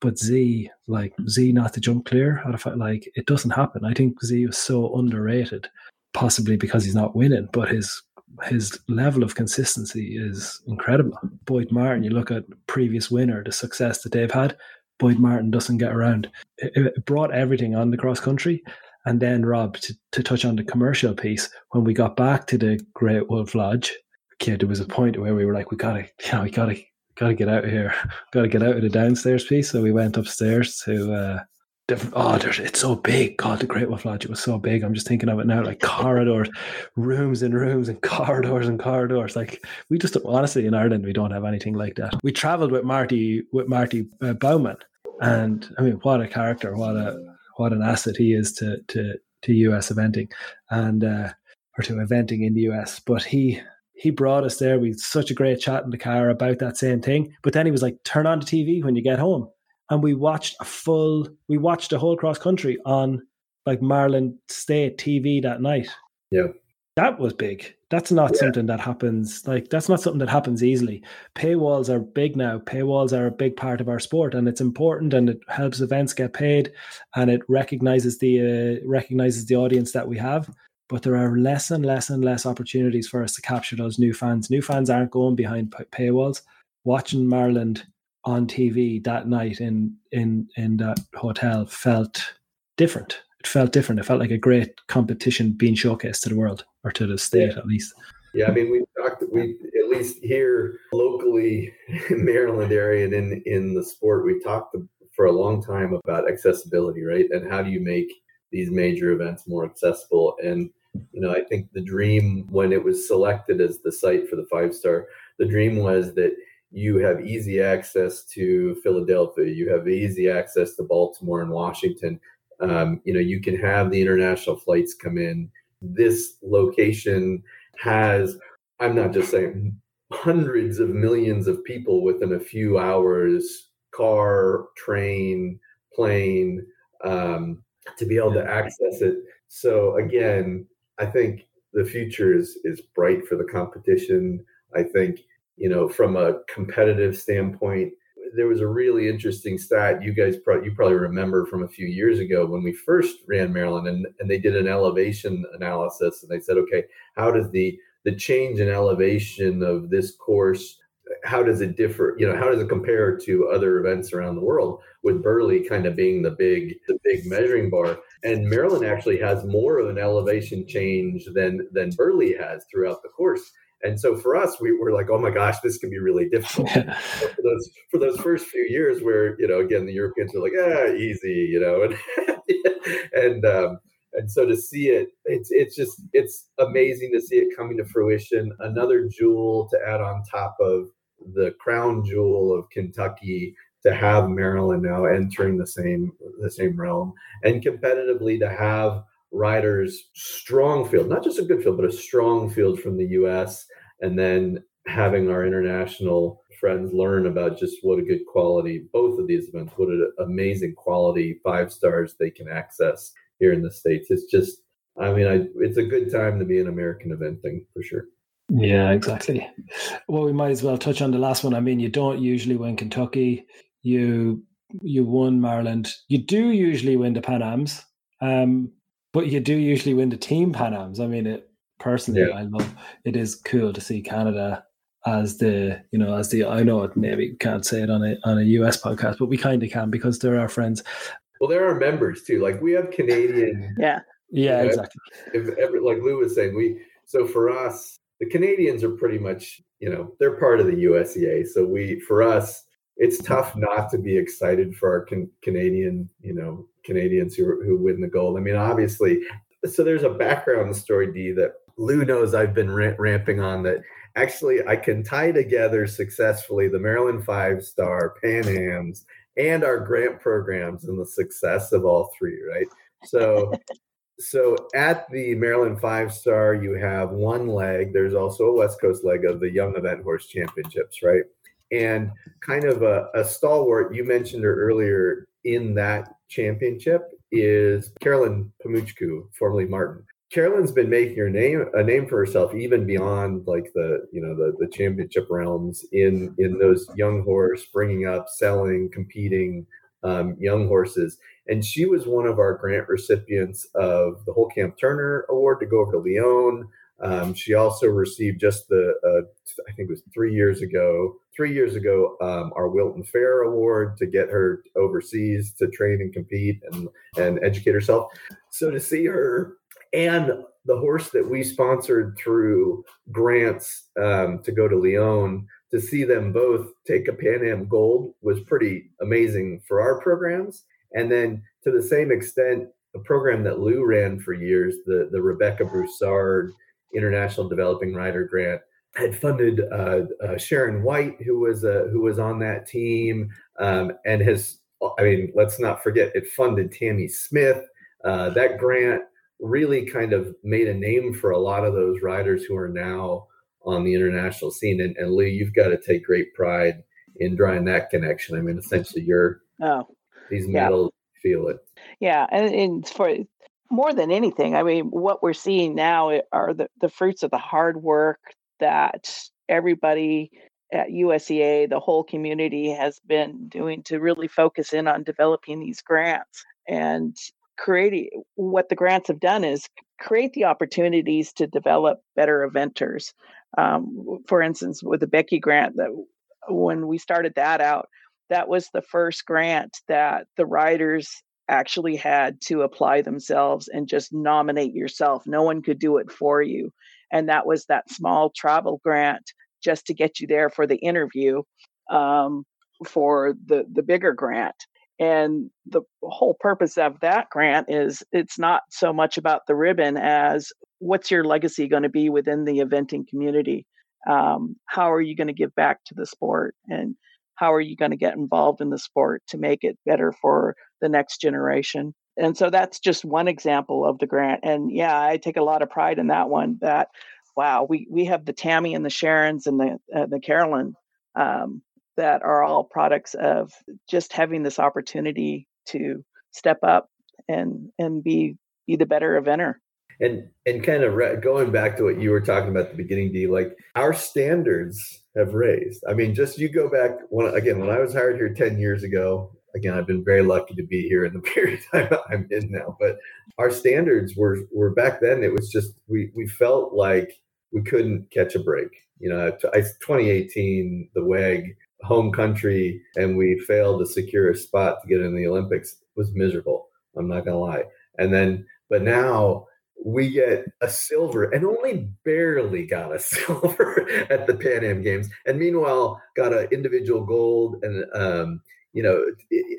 But Z, like Z, not to jump clear, out of like it doesn't happen. I think Z was so underrated, possibly because he's not winning, but his his level of consistency is incredible. Boyd Martin, you look at previous winner, the success that they've had. Boyd Martin doesn't get around. It, it brought everything on the cross country. And then, Rob, to, to touch on the commercial piece, when we got back to the Great Wolf Lodge, okay, there was a point where we were like, we gotta, you know, we gotta, gotta get out of here, gotta get out of the downstairs piece. So we went upstairs to uh, different. Oh, it's so big. God, the Great Wolf Lodge, it was so big. I'm just thinking of it now, like corridors, rooms and rooms and corridors and corridors. Like we just honestly in Ireland we don't have anything like that. We travelled with Marty with Marty uh, Bauman, and I mean, what a character! What a what an asset he is to to to US eventing, and uh, or to eventing in the US. But he he brought us there. We had such a great chat in the car about that same thing. But then he was like, "Turn on the TV when you get home." and we watched a full we watched a whole cross country on like Maryland State TV that night. Yeah. That was big. That's not yeah. something that happens like that's not something that happens easily. Paywalls are big now. Paywalls are a big part of our sport and it's important and it helps events get paid and it recognizes the uh, recognizes the audience that we have. But there are less and less and less opportunities for us to capture those new fans. New fans aren't going behind paywalls. Watching Maryland on TV that night in in in that hotel felt different. It felt different. It felt like a great competition being showcased to the world or to the state yeah. at least. Yeah, I mean, we talked. We at least here locally in Maryland area and in in the sport, we talked for a long time about accessibility, right? And how do you make these major events more accessible? And you know, I think the dream when it was selected as the site for the five star, the dream was that you have easy access to Philadelphia, you have easy access to Baltimore and Washington. Um, you know, you can have the international flights come in. This location has, I'm not just saying, hundreds of millions of people within a few hours car, train, plane um, to be able to access it. So, again, I think the future is, is bright for the competition. I think you know, from a competitive standpoint, there was a really interesting stat you guys probably you probably remember from a few years ago when we first ran Maryland and, and they did an elevation analysis and they said, okay, how does the the change in elevation of this course how does it differ? You know, how does it compare to other events around the world? With Burghley kind of being the big the big measuring bar, and Maryland actually has more of an elevation change than than Burghley has throughout the course. And so for us, we were like, oh my gosh, this could be really difficult. for those for those first few years, where you know, again, the Europeans were like, ah, easy, you know, and and um, and so to see it, it's it's just it's amazing to see it coming to fruition. Another jewel to add on top of the crown jewel of Kentucky to have Maryland now entering the same the same realm and competitively to have riders strong field, not just a good field, but a strong field from the U.S. and then having our international friends learn about just what a good quality both of these events, what an amazing quality five stars they can access here in the states. It's just, I mean, I, it's a good time to be an American eventing for sure. Yeah, exactly. Well, we might as well touch on the last one. I mean, you don't usually win Kentucky. You you won Maryland. You do usually win the Pan Ams, um, but you do usually win the team Pan Ams. I mean, it personally, yeah. I love. It is cool to see Canada as the you know as the I know it maybe can't say it on a on a US podcast, but we kind of can because they're our friends. Well, there are members too. Like we have Canadian. yeah. Yeah, you know, exactly. If, if, like Lou was saying, we so for us, the Canadians are pretty much, you know, they're part of the USEA. So we, for us, it's tough not to be excited for our can, Canadian, you know, Canadians who who win the gold. I mean, obviously, so there's a background story, Dee, that Lou knows I've been ramping on. That actually I can tie together successfully the Maryland Five Star, Pan Am's, and our grant programs and the success of all three. Right. So so at the Maryland Five Star, you have one leg. There's also a West Coast leg of the Young Event Horse Championships, right? And kind of a, a stalwart, you mentioned her earlier in that championship is Caroline Pamukcu, formerly Martin. Caroline's been making her name a name for herself even beyond like the you know the the championship realms in in those young horse bringing up selling competing um, young horses and she was one of our grant recipients of the Holekamp Turner Award to go over to Lion. Um, she also received just the, uh, I think it was three years ago, three years ago, um, our Wilton Fair Award to get her overseas to train and compete and, and educate herself. So to see her and the horse that we sponsored through grants um, to go to Lion, to see them both take a Pan Am gold was pretty amazing for our programs. And then to the same extent, a program that Lou ran for years, the, the Rebecca Broussard International Developing Rider Grant, had funded uh, uh, Sharon White, who was uh, who was on that team, um, and has. I mean, let's not forget it funded Tammy Smith. Uh, that grant really kind of made a name for a lot of those riders who are now on the international scene. And, and Lee, you've got to take great pride in drawing that connection. I mean, essentially, you're oh these medals yeah. feel it. Yeah, and, and for more than anything, I mean, what we're seeing now eh, are the, the fruits of the hard work that everybody at USEA, the whole community has been doing to really focus in on developing these grants and creating what the grants have done is create the opportunities to develop better eventers. Um, for instance, with the Becky grant, that when we started that out, that was the first grant that the riders actually had to apply themselves and just nominate yourself. No one could do it for you. And that was that small travel grant just to get you there for the interview um, for the, the bigger grant. And the whole purpose of that grant is it's not so much about the ribbon as what's your legacy going to be within the eventing community? Um, how are you going to give back to the sport? And how are you going to get involved in the sport to make it better for the next generation and so that's just one example of the grant and yeah i take a lot of pride in that one that wow we we have the tammy and the sharons and the uh, the carolyn um, that are all products of just having this opportunity to step up and and be be the better eventer and and kind of re- going back to what you were talking about at the beginning d like our standards have raised i mean just you go back when again when i was hired here 10 years ago again i've been very lucky to be here in the period time i'm in now but our standards were were back then it was just we we felt like we couldn't catch a break. You know, 2018, the WEG home country, and we failed to secure a spot to get in the Olympics was miserable. I'm not gonna lie. And then, but now we get a silver and only barely got a silver at the Pan Am Games, and meanwhile got an individual gold and um, you know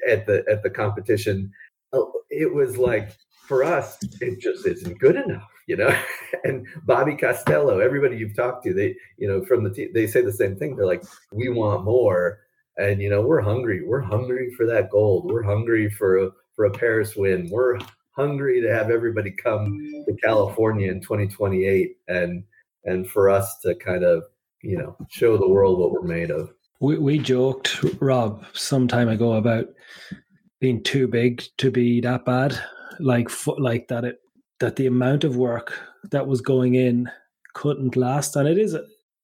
at the at the competition. Oh, it was like for us, it just isn't good enough, you know. and Bobby Costello, everybody you've talked to, they you know from the team, they say the same thing. They're like, we want more, and you know we're hungry. We're hungry for that gold. We're hungry for a, for a Paris win. We're hungry to have everybody come to California in 2028 and and for us to kind of you know show the world what we're made of. We we joked, Rob, some time ago about being too big to be that bad, like like that it that the amount of work that was going in couldn't last, and it is.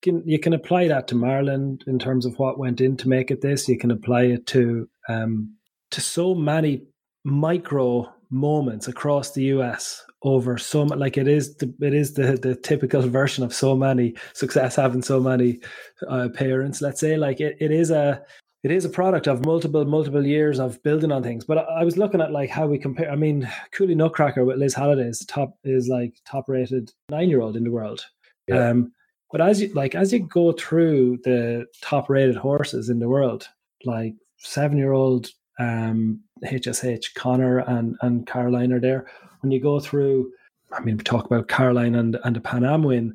Can, you can apply that to Maryland in terms of what went in to make it this. You can apply it to um, to so many micro moments across the US over so much like it is the, it is the the typical version of so many success having so many uh, parents let's say like it, it is a it is a product of multiple multiple years of building on things but I, I was looking at like how we compare i mean Cooley Nutcracker with liz halliday's top is like top rated nine year old in the world yeah. um but as you like as you go through the top rated horses in the world like seven year old um, HSH, Connor and and Caroline are there. When you go through, I mean, we talk about Caroline and and the Pan Am win,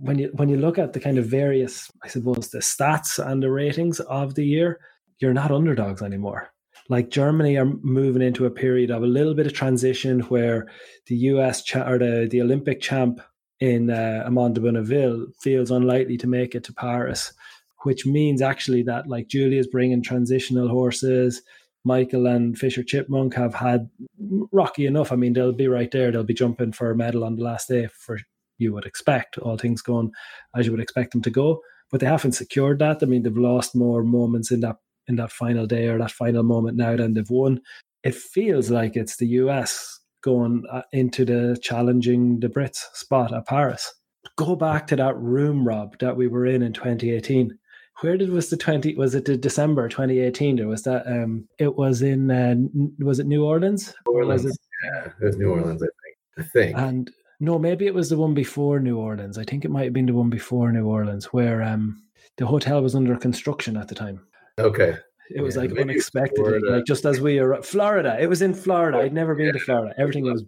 when you when you look at the kind of various, I suppose, the stats and the ratings of the year, you're not underdogs anymore. Like Germany are moving into a period of a little bit of transition where the US cha- or the, the Olympic champ in uh, de Bonneville feels unlikely to make it to Paris which means actually that like Julia's bringing transitional horses. Michael and Fisher Chipmunk have had rocky enough. I mean, they'll be right there. They'll be jumping for a medal on the last day, for you would expect, all things going as you would expect them to go. But they haven't secured that. I mean, they've lost more moments in that in that final day or that final moment now than they've won. It feels like it's the US going uh, into the challenging the Brits spot at Paris. Go back to that room, Rob, that we were in in 2018 where did was the 20 was it the december 2018 or was that um it was in uh, was it new orleans new orleans it, yeah it was new orleans i think i think and no maybe it was the one before new orleans i think it might have been the one before new orleans where um the hotel was under construction at the time okay it was yeah, like unexpectedly, like just as we are Florida. It was in Florida. I'd never been to Florida. Everything was.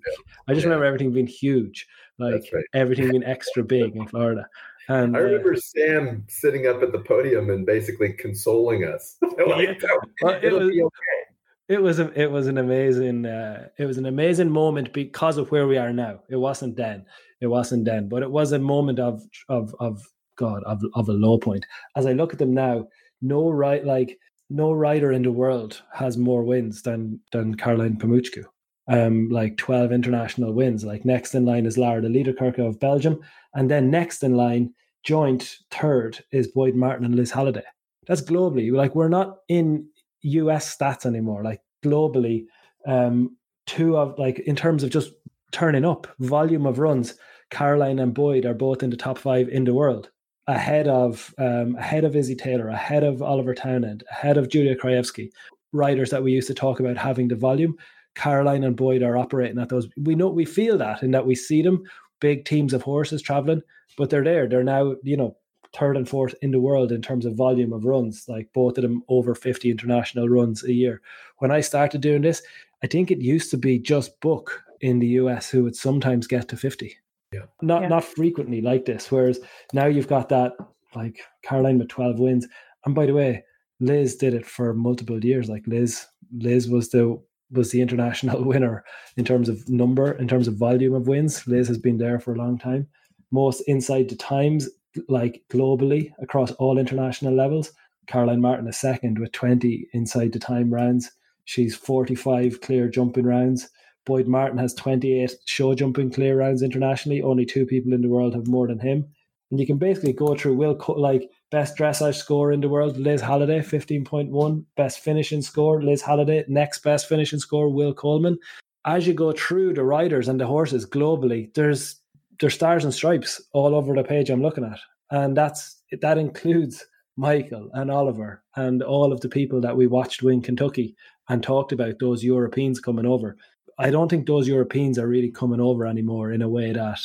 I just yeah. remember everything being huge, like right. everything being extra big in Florida. And, I uh, remember uh, Sam sitting up at the podium and basically consoling us. like, well, it was, okay. It was a, it was an amazing uh, it was an amazing moment because of where we are now. It wasn't then. It wasn't then, but it was a moment of of of God of of a low point. As I look at them now, no right like no rider in the world has more wins than than Caroline Pamukcu. Um, like twelve international wins. Like next in line is Lara de Liedekerke of Belgium, and then next in line, joint third, is Boyd Martin and Liz Halliday. That's globally. Like we're not in US stats anymore. Like globally, um, two of like in terms of just turning up, volume of runs, Caroline and Boyd are both in the top five in the world. Ahead of um, ahead of Izzy Taylor, ahead of Oliver Townend, ahead of Julia Krajewski, riders that we used to talk about having the volume. Caroline and Boyd are operating at those. We know we feel that in that we see them big teams of horses traveling, but they're there. They're now, you know, third and fourth in the world in terms of volume of runs, like both of them over 50 international runs a year. When I started doing this, I think it used to be just Buck in the US who would sometimes get to 50. Yeah. Not yeah. not frequently like this. Whereas now you've got that like Caroline with 12 wins. And by the way, Liz did it for multiple years. Like Liz, Liz was the was the international winner in terms of number, in terms of volume of wins. Liz has been there for a long time. Most inside the times, like globally across all international levels. Caroline Martin is second with 20 inside the time rounds. She's 45 clear jumping rounds. Boyd Martin has 28 show jumping clear rounds internationally. Only two people in the world have more than him. And you can basically go through Will like Best dressage score in the world, Liz Halliday, 15.1. Best finishing score, Liz Halliday. Next best finishing score, Will Coleman. As you go through the riders and the horses globally, there's there's stars and stripes all over the page I'm looking at, and that's that includes Michael and Oliver and all of the people that we watched win Kentucky and talked about those Europeans coming over. I don't think those Europeans are really coming over anymore in a way that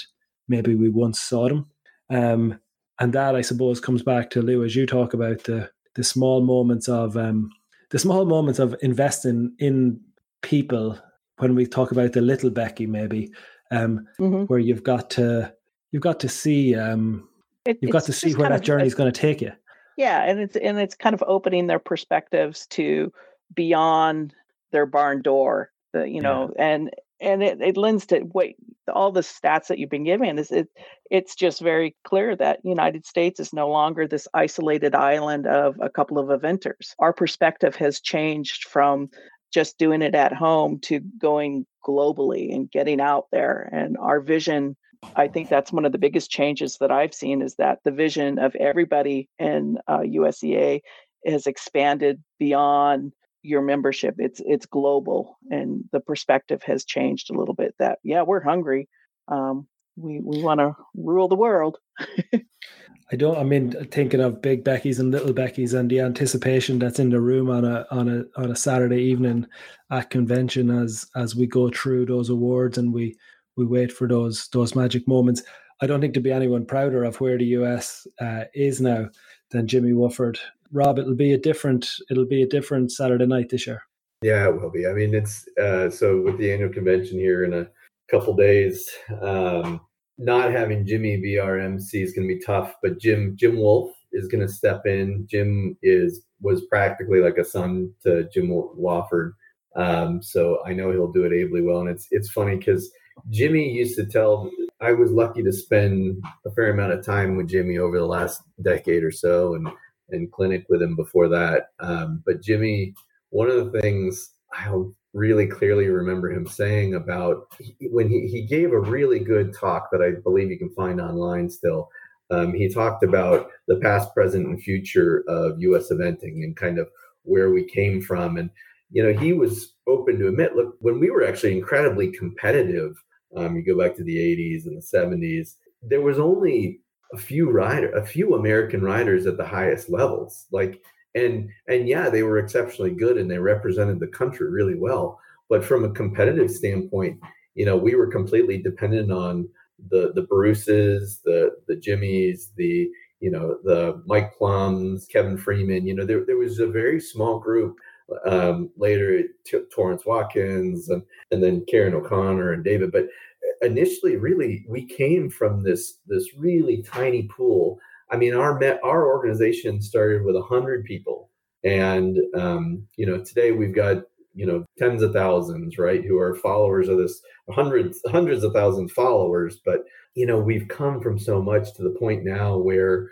maybe we once saw them. Um, and that, I suppose, comes back to Lou as you talk about the the small moments of um, the small moments of investing in people. When we talk about the little Becky, maybe um, mm-hmm. where you've got to you've got to see um, it, you've got to see where that journey is going to take you. Yeah, and it's and it's kind of opening their perspectives to beyond their barn door. The, you know, yeah. and and it, it lends to wait all the stats that you've been giving is it it's just very clear that united states is no longer this isolated island of a couple of eventers our perspective has changed from just doing it at home to going globally and getting out there. And our vision i think that's one of the biggest changes that i've seen is that the vision of everybody in uh, usea has expanded beyond your membership. It's it's global and the perspective has changed a little bit that yeah we're hungry. Um, we we want to rule the world i don't i mean thinking of big becky's and little becky's and the anticipation that's in the room on a on a on a saturday evening at convention as as we go through those awards and we we wait for those those magic moments i don't think to be anyone prouder of where the us uh, is now than jimmy Wofford. Rob, it'll be a different it'll be a different Saturday night this year. Yeah, it will be. I mean, it's uh, so with the annual convention here in a couple days. Um, not having Jimmy be our MC is going to be tough, but Jim Jim Wolf is going to step in. Jim is was practically like a son to Jim Wofford, um, so I know he'll do it ably well. And it's it's funny because Jimmy used to tell. I was lucky to spend a fair amount of time with Jimmy over the last decade or so, and in clinic with him before that. Um, but Jimmy, one of the things I really clearly remember him saying about when he, he gave a really good talk that I believe you can find online still. Um, he talked about the past, present, and future of U.S. eventing and kind of where we came from. And, you know, he was open to admit, look, when we were actually incredibly competitive, um, you go back to the 80s and the 70s, there was only a few rider, a few American riders at the highest levels. Like, and and yeah, they were exceptionally good and they represented the country really well. But from a competitive standpoint, you know, we were completely dependent on the the Bruces, the the Jimmies, the you know the Mike Plumbs, Kevin Freeman. You know, there there was a very small group. Um, later, T- Torrance Watkins and and then Karen O'Connor and David, but initially really we came from this this really tiny pool i mean our met our organization started with 100 people. And um, you know today we've got you know tens of thousands right who are followers of this hundreds hundreds of thousands followers. But you know we've come from so much to the point now where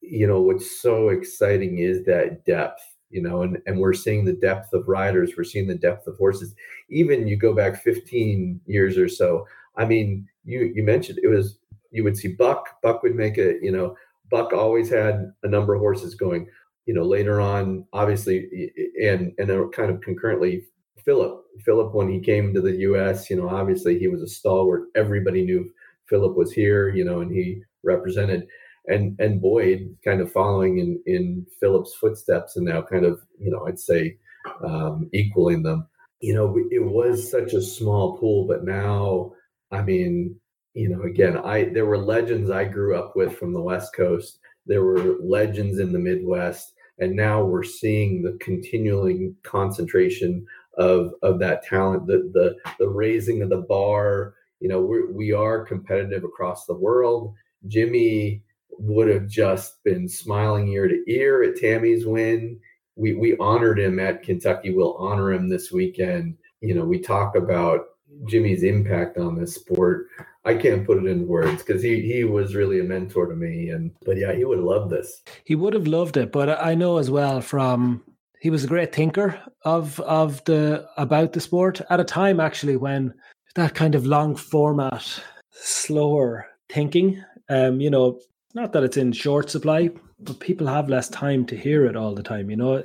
you know what's so exciting is that depth you know and and we're seeing the depth of riders. We're seeing the depth of horses. Even you go back 15 years or so I mean, you you mentioned it was you would see Buck. Buck would make a you know Buck always had a number of horses going. You know, later on, obviously, and and kind of concurrently, Philip. Philip, when he came to the U.S., you know, obviously he was a stalwart. Everybody knew Philip was here. You know, and he represented and and Boyd kind of following in in Philip's footsteps and now kind of you know I'd say um, equaling them. You know, it was such a small pool, but now I mean, you know, again, I there were legends I grew up with from the West Coast. There were legends in the Midwest, and now we're seeing the continuing concentration of of that talent, the the the raising of the bar. You know, we're, we are competitive across the world. Jimmy would have just been smiling ear to ear at Tammy's win. We we honored him at Kentucky. We'll honor him this weekend. You know, we talk about Jimmy's impact on this sport. I can't put it in words because he he was really a mentor to me. And but yeah, he would have loved this. He would have loved it. But I know as well from he was a great thinker of of the about the sport at a time actually when that kind of long format, slower thinking. Um, you know, not that it's in short supply, but people have less time to hear it all the time. You know,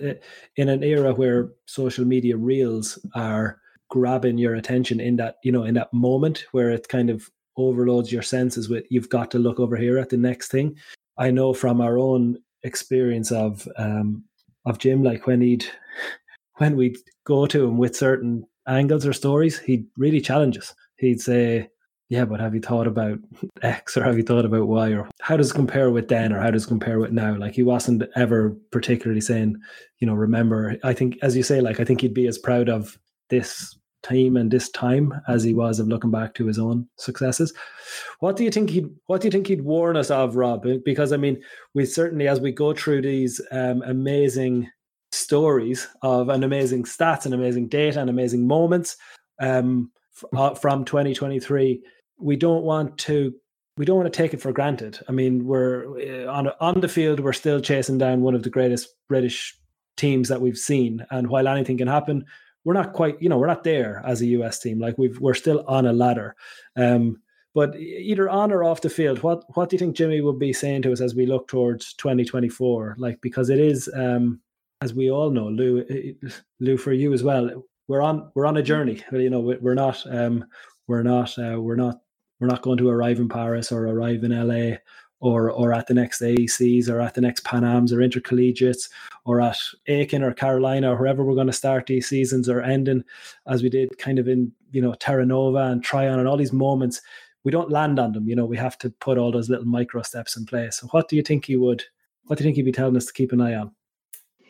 in an era where social media reels are grabbing your attention in that you know in that moment where it's kind of overloads your senses with you've got to look over here at the next thing. I know from our own experience of um, of Jim, like when he'd when we'd go to him with certain angles or stories, he'd really challenge us. He'd say, Yeah, but have you thought about X or have you thought about Y or how does it compare with then or how does it compare with now? Like he wasn't ever particularly saying, you know, remember I think as you say, like I think he'd be as proud of this team and this time as he was of looking back to his own successes. What do you think he'd what do you think he'd warn us of, Rob? Because I mean, we certainly as we go through these um, amazing stories of an amazing stats and amazing data and amazing moments um, uh, from 2023, we don't want to we don't want to take it for granted. I mean, we're uh, on on the field, we're still chasing down one of the greatest British teams that we've seen, and while anything can happen, we're not quite, you know, we're not there as a US team. Like we've we're still on a ladder. Um, but either on or off the field, what what do you think Jimmy would be saying to us as we look towards 2024? Like because it is, um, as we all know, Lou, Lou for you as well. We're on we're on a journey. You know, we're not um, we're not uh, we're not we're not going to arrive in Paris or arrive in LA or or at the next AECs or at the next Pan Ams or intercollegiates or at Aiken or Carolina or wherever we're going to start these seasons or ending as we did kind of in you know Terra Nova and Tryon and all these moments we don't land on them you know we have to put all those little micro steps in place. So what do you think you would what do you think you'd be telling us to keep an eye on?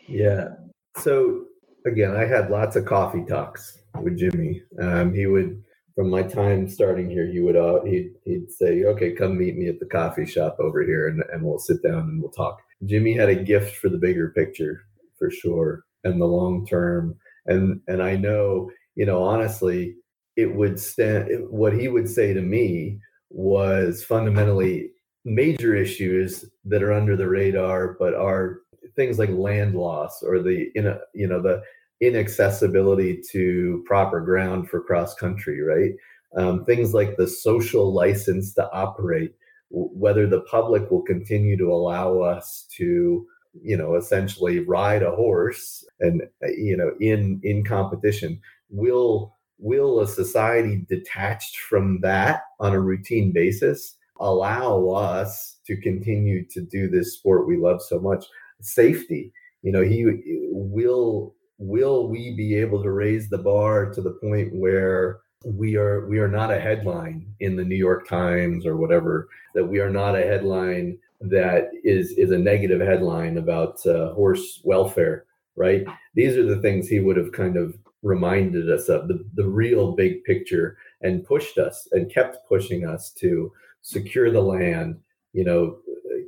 Yeah. So again I had lots of coffee talks with Jimmy. Um, he would from my time starting here, he would uh, he'd he'd say, "Okay, come meet me at the coffee shop over here, and and we'll sit down and we'll talk." Jimmy had a gift for the bigger picture, for sure, and the long term. And and I know, you know, honestly, it would stand. What he would say to me was fundamentally major issues that are under the radar, but are things like land loss or the you know you know the inaccessibility to proper ground for cross country, right? Um, things like the social license to operate, w- whether the public will continue to allow us to, you know, essentially ride a horse and uh, you know in in competition. Will will a society detached from that on a routine basis allow us to continue to do this sport we love so much? Safety, you know, he will will we be able to raise the bar to the point where we are we are not a headline in the New York Times or whatever that we are not a headline that is is a negative headline about uh, horse welfare right? These are the things he would have kind of reminded us of the, the real big picture and pushed us and kept pushing us to secure the land you know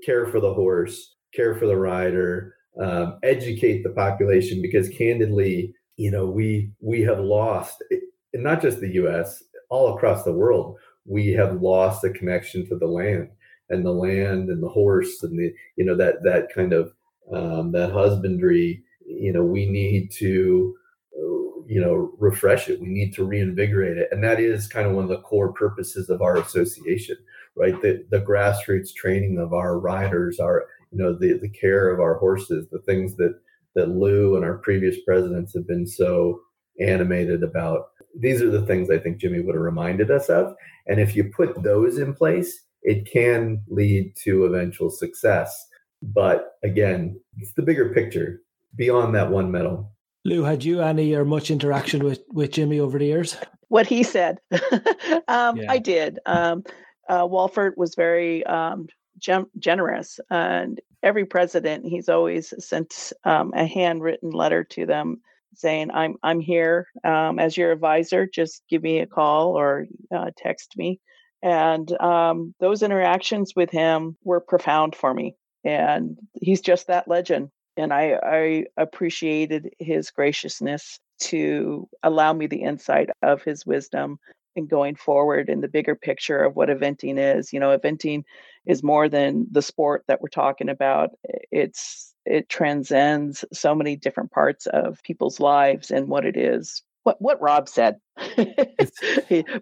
care for the horse care for the rider um, educate the population because candidly you know we we have lost and not just the us all across the world we have lost the connection to the land and the land and the horse and the you know that that kind of um, that husbandry you know we need to you know refresh it. We need to reinvigorate it. And that is kind of one of the core purposes of our association right? The, the grassroots training of our riders our you know the the care of our horses, the things that that Lou and our previous presidents have been so animated about. These are the things I think Jimmy would have reminded us of. And if you put those in place, it can lead to eventual success. But again, it's the bigger picture beyond that one medal. Lou, had you any or much interaction with, with Jimmy over the years? What he said. um, yeah. I did. Um, uh, Walford was very um, gem- generous. And every president, he's always sent um, a handwritten letter to them saying, "I'm I'm here um, as your advisor. Just give me a call or uh, text me." And um, those interactions with him were profound for me. And he's just that legend. And I, I appreciated his graciousness to allow me the insight of his wisdom and going forward in the bigger picture of what eventing is. You know, eventing is more than the sport that we're talking about. It's it transcends so many different parts of people's lives and what it is. What what Rob said.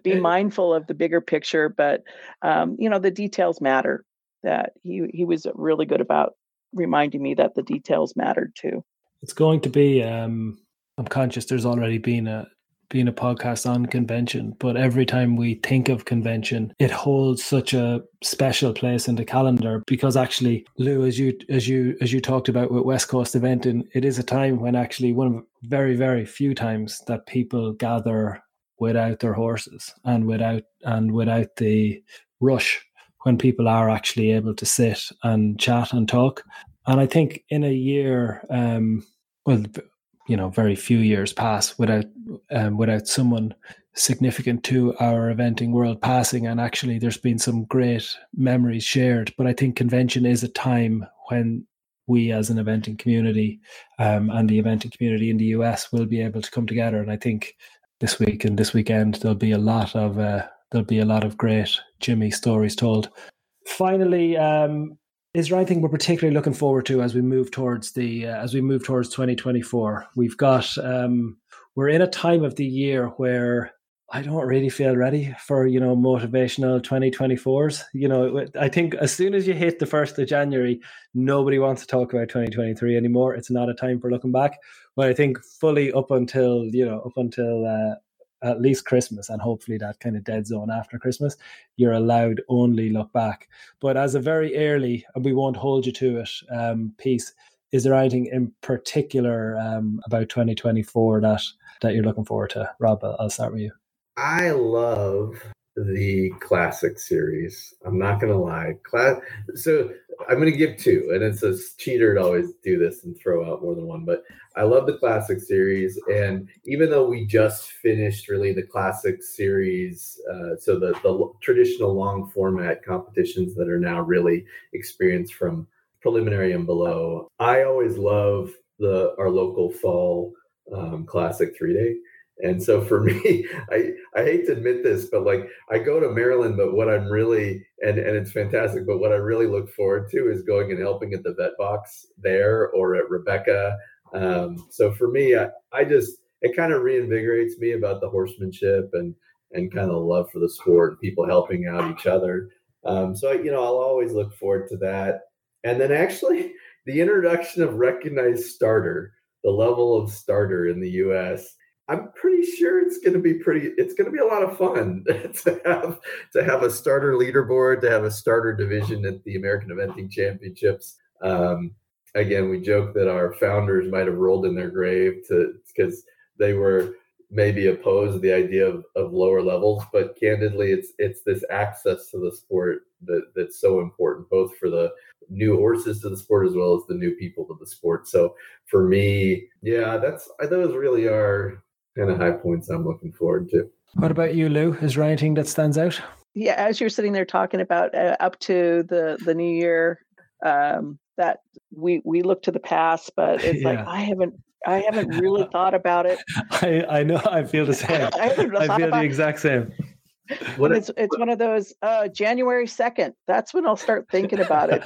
Be mindful of the bigger picture, but um, you know the details matter. That he he was really good about reminding me that the details mattered too. It's going to be. Um, I'm conscious. There's already been a being a podcast on convention, but every time we think of convention, it holds such a special place in the calendar because actually, Lou, as you as you as you talked about with West Coast Eventing, it is a time when actually one of very very few times that people gather without their horses and without and without the rush when people are actually able to sit and chat and talk. And I think in a year, um, well, you know very few years pass without um, without someone significant to our eventing world passing. And actually there's been some great memories shared. But i think convention is a time when we as an eventing community um, and the eventing community in the us will be able to come together. And i think this week and this weekend there'll be a lot of uh, there'll be a lot of great jimmy stories told. Finally um, is there anything we're particularly looking forward to as we move towards the uh, as we move towards 2024? We've got um, we're in a time of the year where I don't really feel ready for you know motivational 2024s. You know, I think as soon as you hit the first of January, nobody wants to talk about 2023 anymore. It's not a time for looking back. But I think fully up until you know up until uh, at least Christmas and hopefully that kind of dead zone after Christmas, you're allowed only look back. But as a very early, and we won't hold you to it, um, piece, is there anything in particular um, about 2024 that that you're looking forward to? Rob, I'll start with you. I love the classic series. I'm not gonna lie. Class. So I'm gonna give two, and it's a cheater to always do this and throw out more than one. But I love the classic series, and even though we just finished really the classic series, uh, so the the traditional long format competitions that are now really experienced from preliminary and below, I always love the our local fall um, classic three day and so for me, I, I hate to admit this, but like I go to Maryland, but what I'm really and and it's fantastic, but what I really look forward to is going and helping at the vet box there or at Rebecca. Um, so for me, I, I just it kind of reinvigorates me about the horsemanship and and kind of love for the sport and people helping out each other. Um, so you know, I'll always look forward to that. And then actually, the introduction of recognized starter, the level of starter in the U.S I'm pretty sure it's going to be pretty. It's going to be a lot of fun to have to have a starter leaderboard, to have a starter division at the American Eventing Championships. Um, again, we joke that our founders might have rolled in their grave to because they were maybe opposed to the idea of, of lower levels, but candidly, it's it's this access to the sport that that's so important, both for the new horses to the sport as well as the new people to the sport. So for me, yeah, that's those really are kind of high points I'm looking forward to. What about you, Lou? Is there anything that stands out? Yeah, as you're sitting there talking about uh, up to the the new year, um, that we we look to the past, but it's yeah. like I haven't I haven't really thought about it. I I know I feel the same. I, I feel the exact same. What it's it's one of those uh, January second. That's when I'll start thinking about it.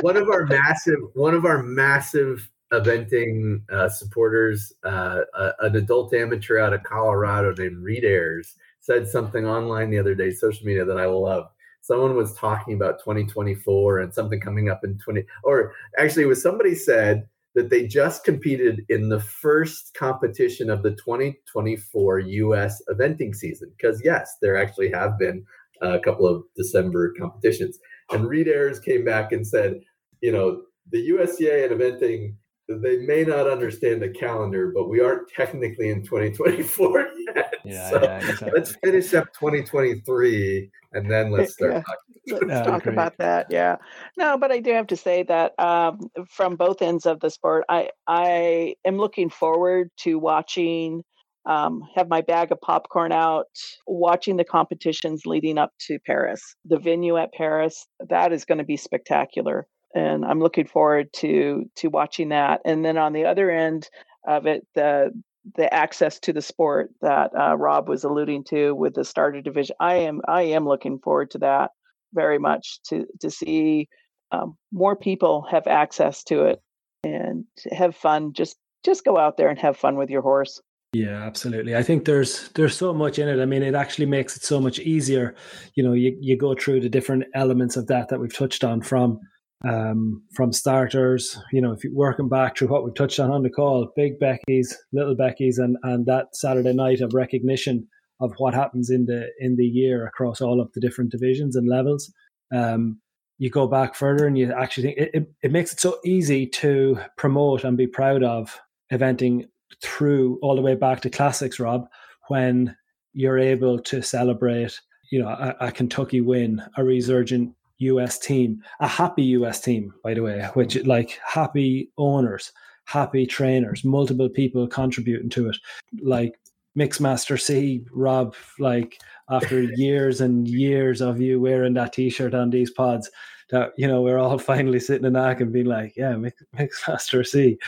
one of our massive one of our massive eventing uh, supporters, uh, an adult amateur out of Colorado named Reed Ayers said something online the other day, social media that I love. Someone was talking about 2024 and something coming up in 20, or actually, was somebody said that they just competed in the first competition of the 2024 US eventing season. Because, yes, there actually have been a couple of December competitions. And Reed Ayers came back and said, you know, the USEA and eventing they may not understand the calendar, but we aren't technically in 2024 yet. Yeah, so yeah exactly. let's finish up 2023 and then let's start yeah. talking. Let's talk about that. Yeah. No, but I do have to say that um, from both ends of the sport, I I am looking forward to watching. Um, have my bag of popcorn out, watching the competitions leading up to Paris. The venue at Paris, that is going to be spectacular and I'm looking forward to to watching that. And then on the other end of it, the the access to the sport that uh, Rob was alluding to with the starter division, I am I am looking forward to that very much to to see um, more people have access to it and have fun. Just just go out there and have fun with your horse. Yeah, absolutely. I think there's there's so much in it. I mean, it actually makes it so much easier. You know, you, you go through the different elements of that that we've touched on from um, from starters. You know, if you're working back through what we've touched on on the call, big Becky's, little Becky's, and and that Saturday night of recognition of what happens in the in the year across all of the different divisions and levels. Um, you go back further and you actually think it, it, it makes it so easy to promote and be proud of eventing through all the way back to classics, Rob, when you're able to celebrate, you know, a, a Kentucky win, a resurgent US team, a happy US team, by the way, which like happy owners, happy trainers, multiple people contributing to it, like Miks Master C, Rob, like after years and years of you wearing that T-shirt on these pods, that you know we're all finally sitting in that and being like, yeah, Mix, Miks Master C,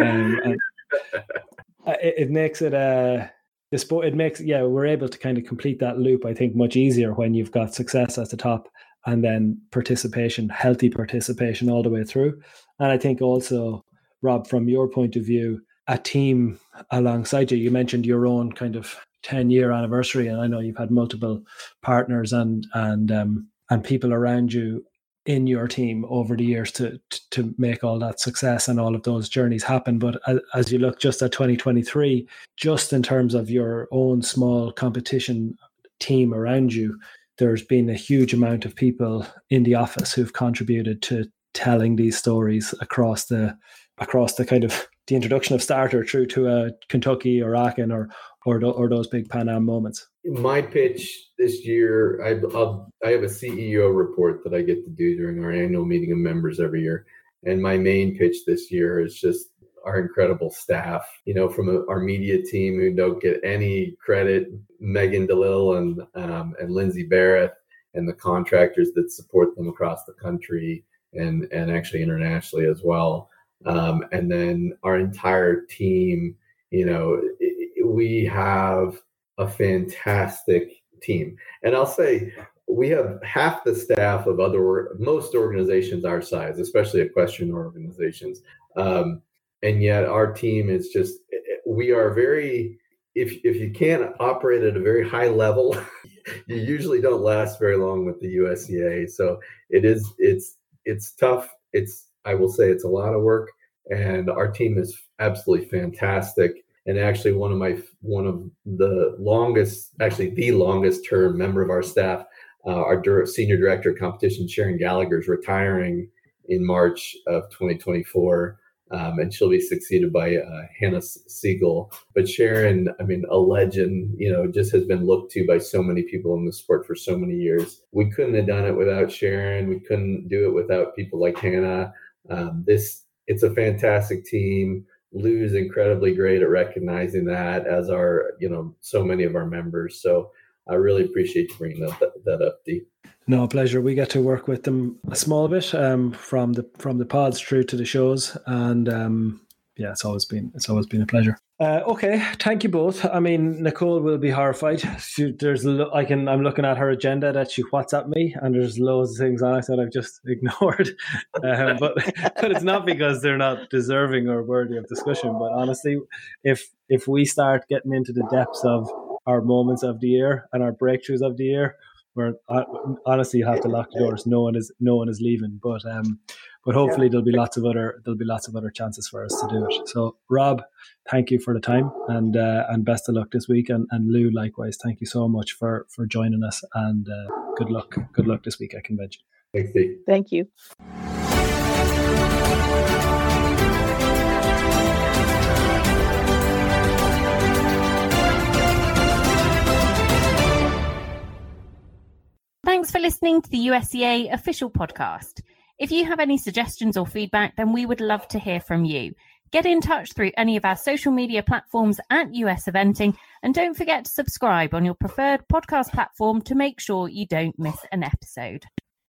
um, and it, it, makes it uh. It makes yeah, we're able to kind of complete that loop. I think much easier when you've got success at the top and then participation, healthy participation all the way through. And I think also, Rob, from your point of view, a team alongside you, you mentioned your own kind of 10 year anniversary, and I know you've had multiple partners and and um, and people around you in your team over the years to to make all that success and all of those journeys happen but as you look just at 2023 just in terms of your own small competition team around you there's been a huge amount of people in the office who've contributed to telling these stories across the across the kind of the introduction of starter through to a Kentucky or Aachen or or, or those big Pan Am moments. My pitch this year, I, I have a CEO report that I get to do during our annual meeting of members every year, and my main pitch this year is just our incredible staff, you know, from our media team who don't get any credit, Megan DeLille and um, and Lindsay Barrett, and the contractors that support them across the country and and actually internationally as well. Um, and then our entire team, you know, we have a fantastic team. And I'll say we have half the staff of other most organizations our size, especially equestrian organizations. Um, and yet our team is just we are very if if you can't operate at a very high level you usually don't last very long with the USEA so it is it's it's tough. It's I will say it's a lot of work and our team is absolutely fantastic. And actually one of my one of the longest actually the longest term member of our staff uh, our senior director of competition sharon gallagher is retiring in march of 2024 um, and she'll be succeeded by uh, Hannah Siegel. But Sharon, I mean, a legend, you know, just has been looked to by so many people in the sport for so many years. We couldn't have done it without Sharon. We couldn't do it without people like Hannah. Um, this, it's a fantastic team. Lou's incredibly great at recognizing that, as are you know so many of our members. So I really appreciate you bringing that, that, that up, Dee. No pleasure. We get to work with them a small bit um, from the from the pods through to the shows, and um, yeah, it's always been it's always been a pleasure. Uh, okay, thank you both. I mean, Nicole will be horrified. She, there's I can I'm looking at her agenda that she WhatsApp me, and there's loads of things on it that I've just ignored. Uh, but but it's not because they're not deserving or worthy of discussion. But honestly, if if we start getting into the depths of our moments of the year and our breakthroughs of the year, where uh, honestly you have to lock the doors. No one is no one is leaving, but um, but hopefully there'll be lots of other there'll be lots of other chances for us to do it. So Rob, thank you for the time and uh, and best of luck this week, and, and Lou likewise. Thank you so much for for joining us, and uh, good luck good luck this week at convention. Thanks, Steve. Thank you. Thanks for listening to the USEA official podcast. If you have any suggestions or feedback, then we would love to hear from you. Get in touch through any of our social media platforms at US Eventing, and don't forget to subscribe on your preferred podcast platform to make sure you don't miss an episode.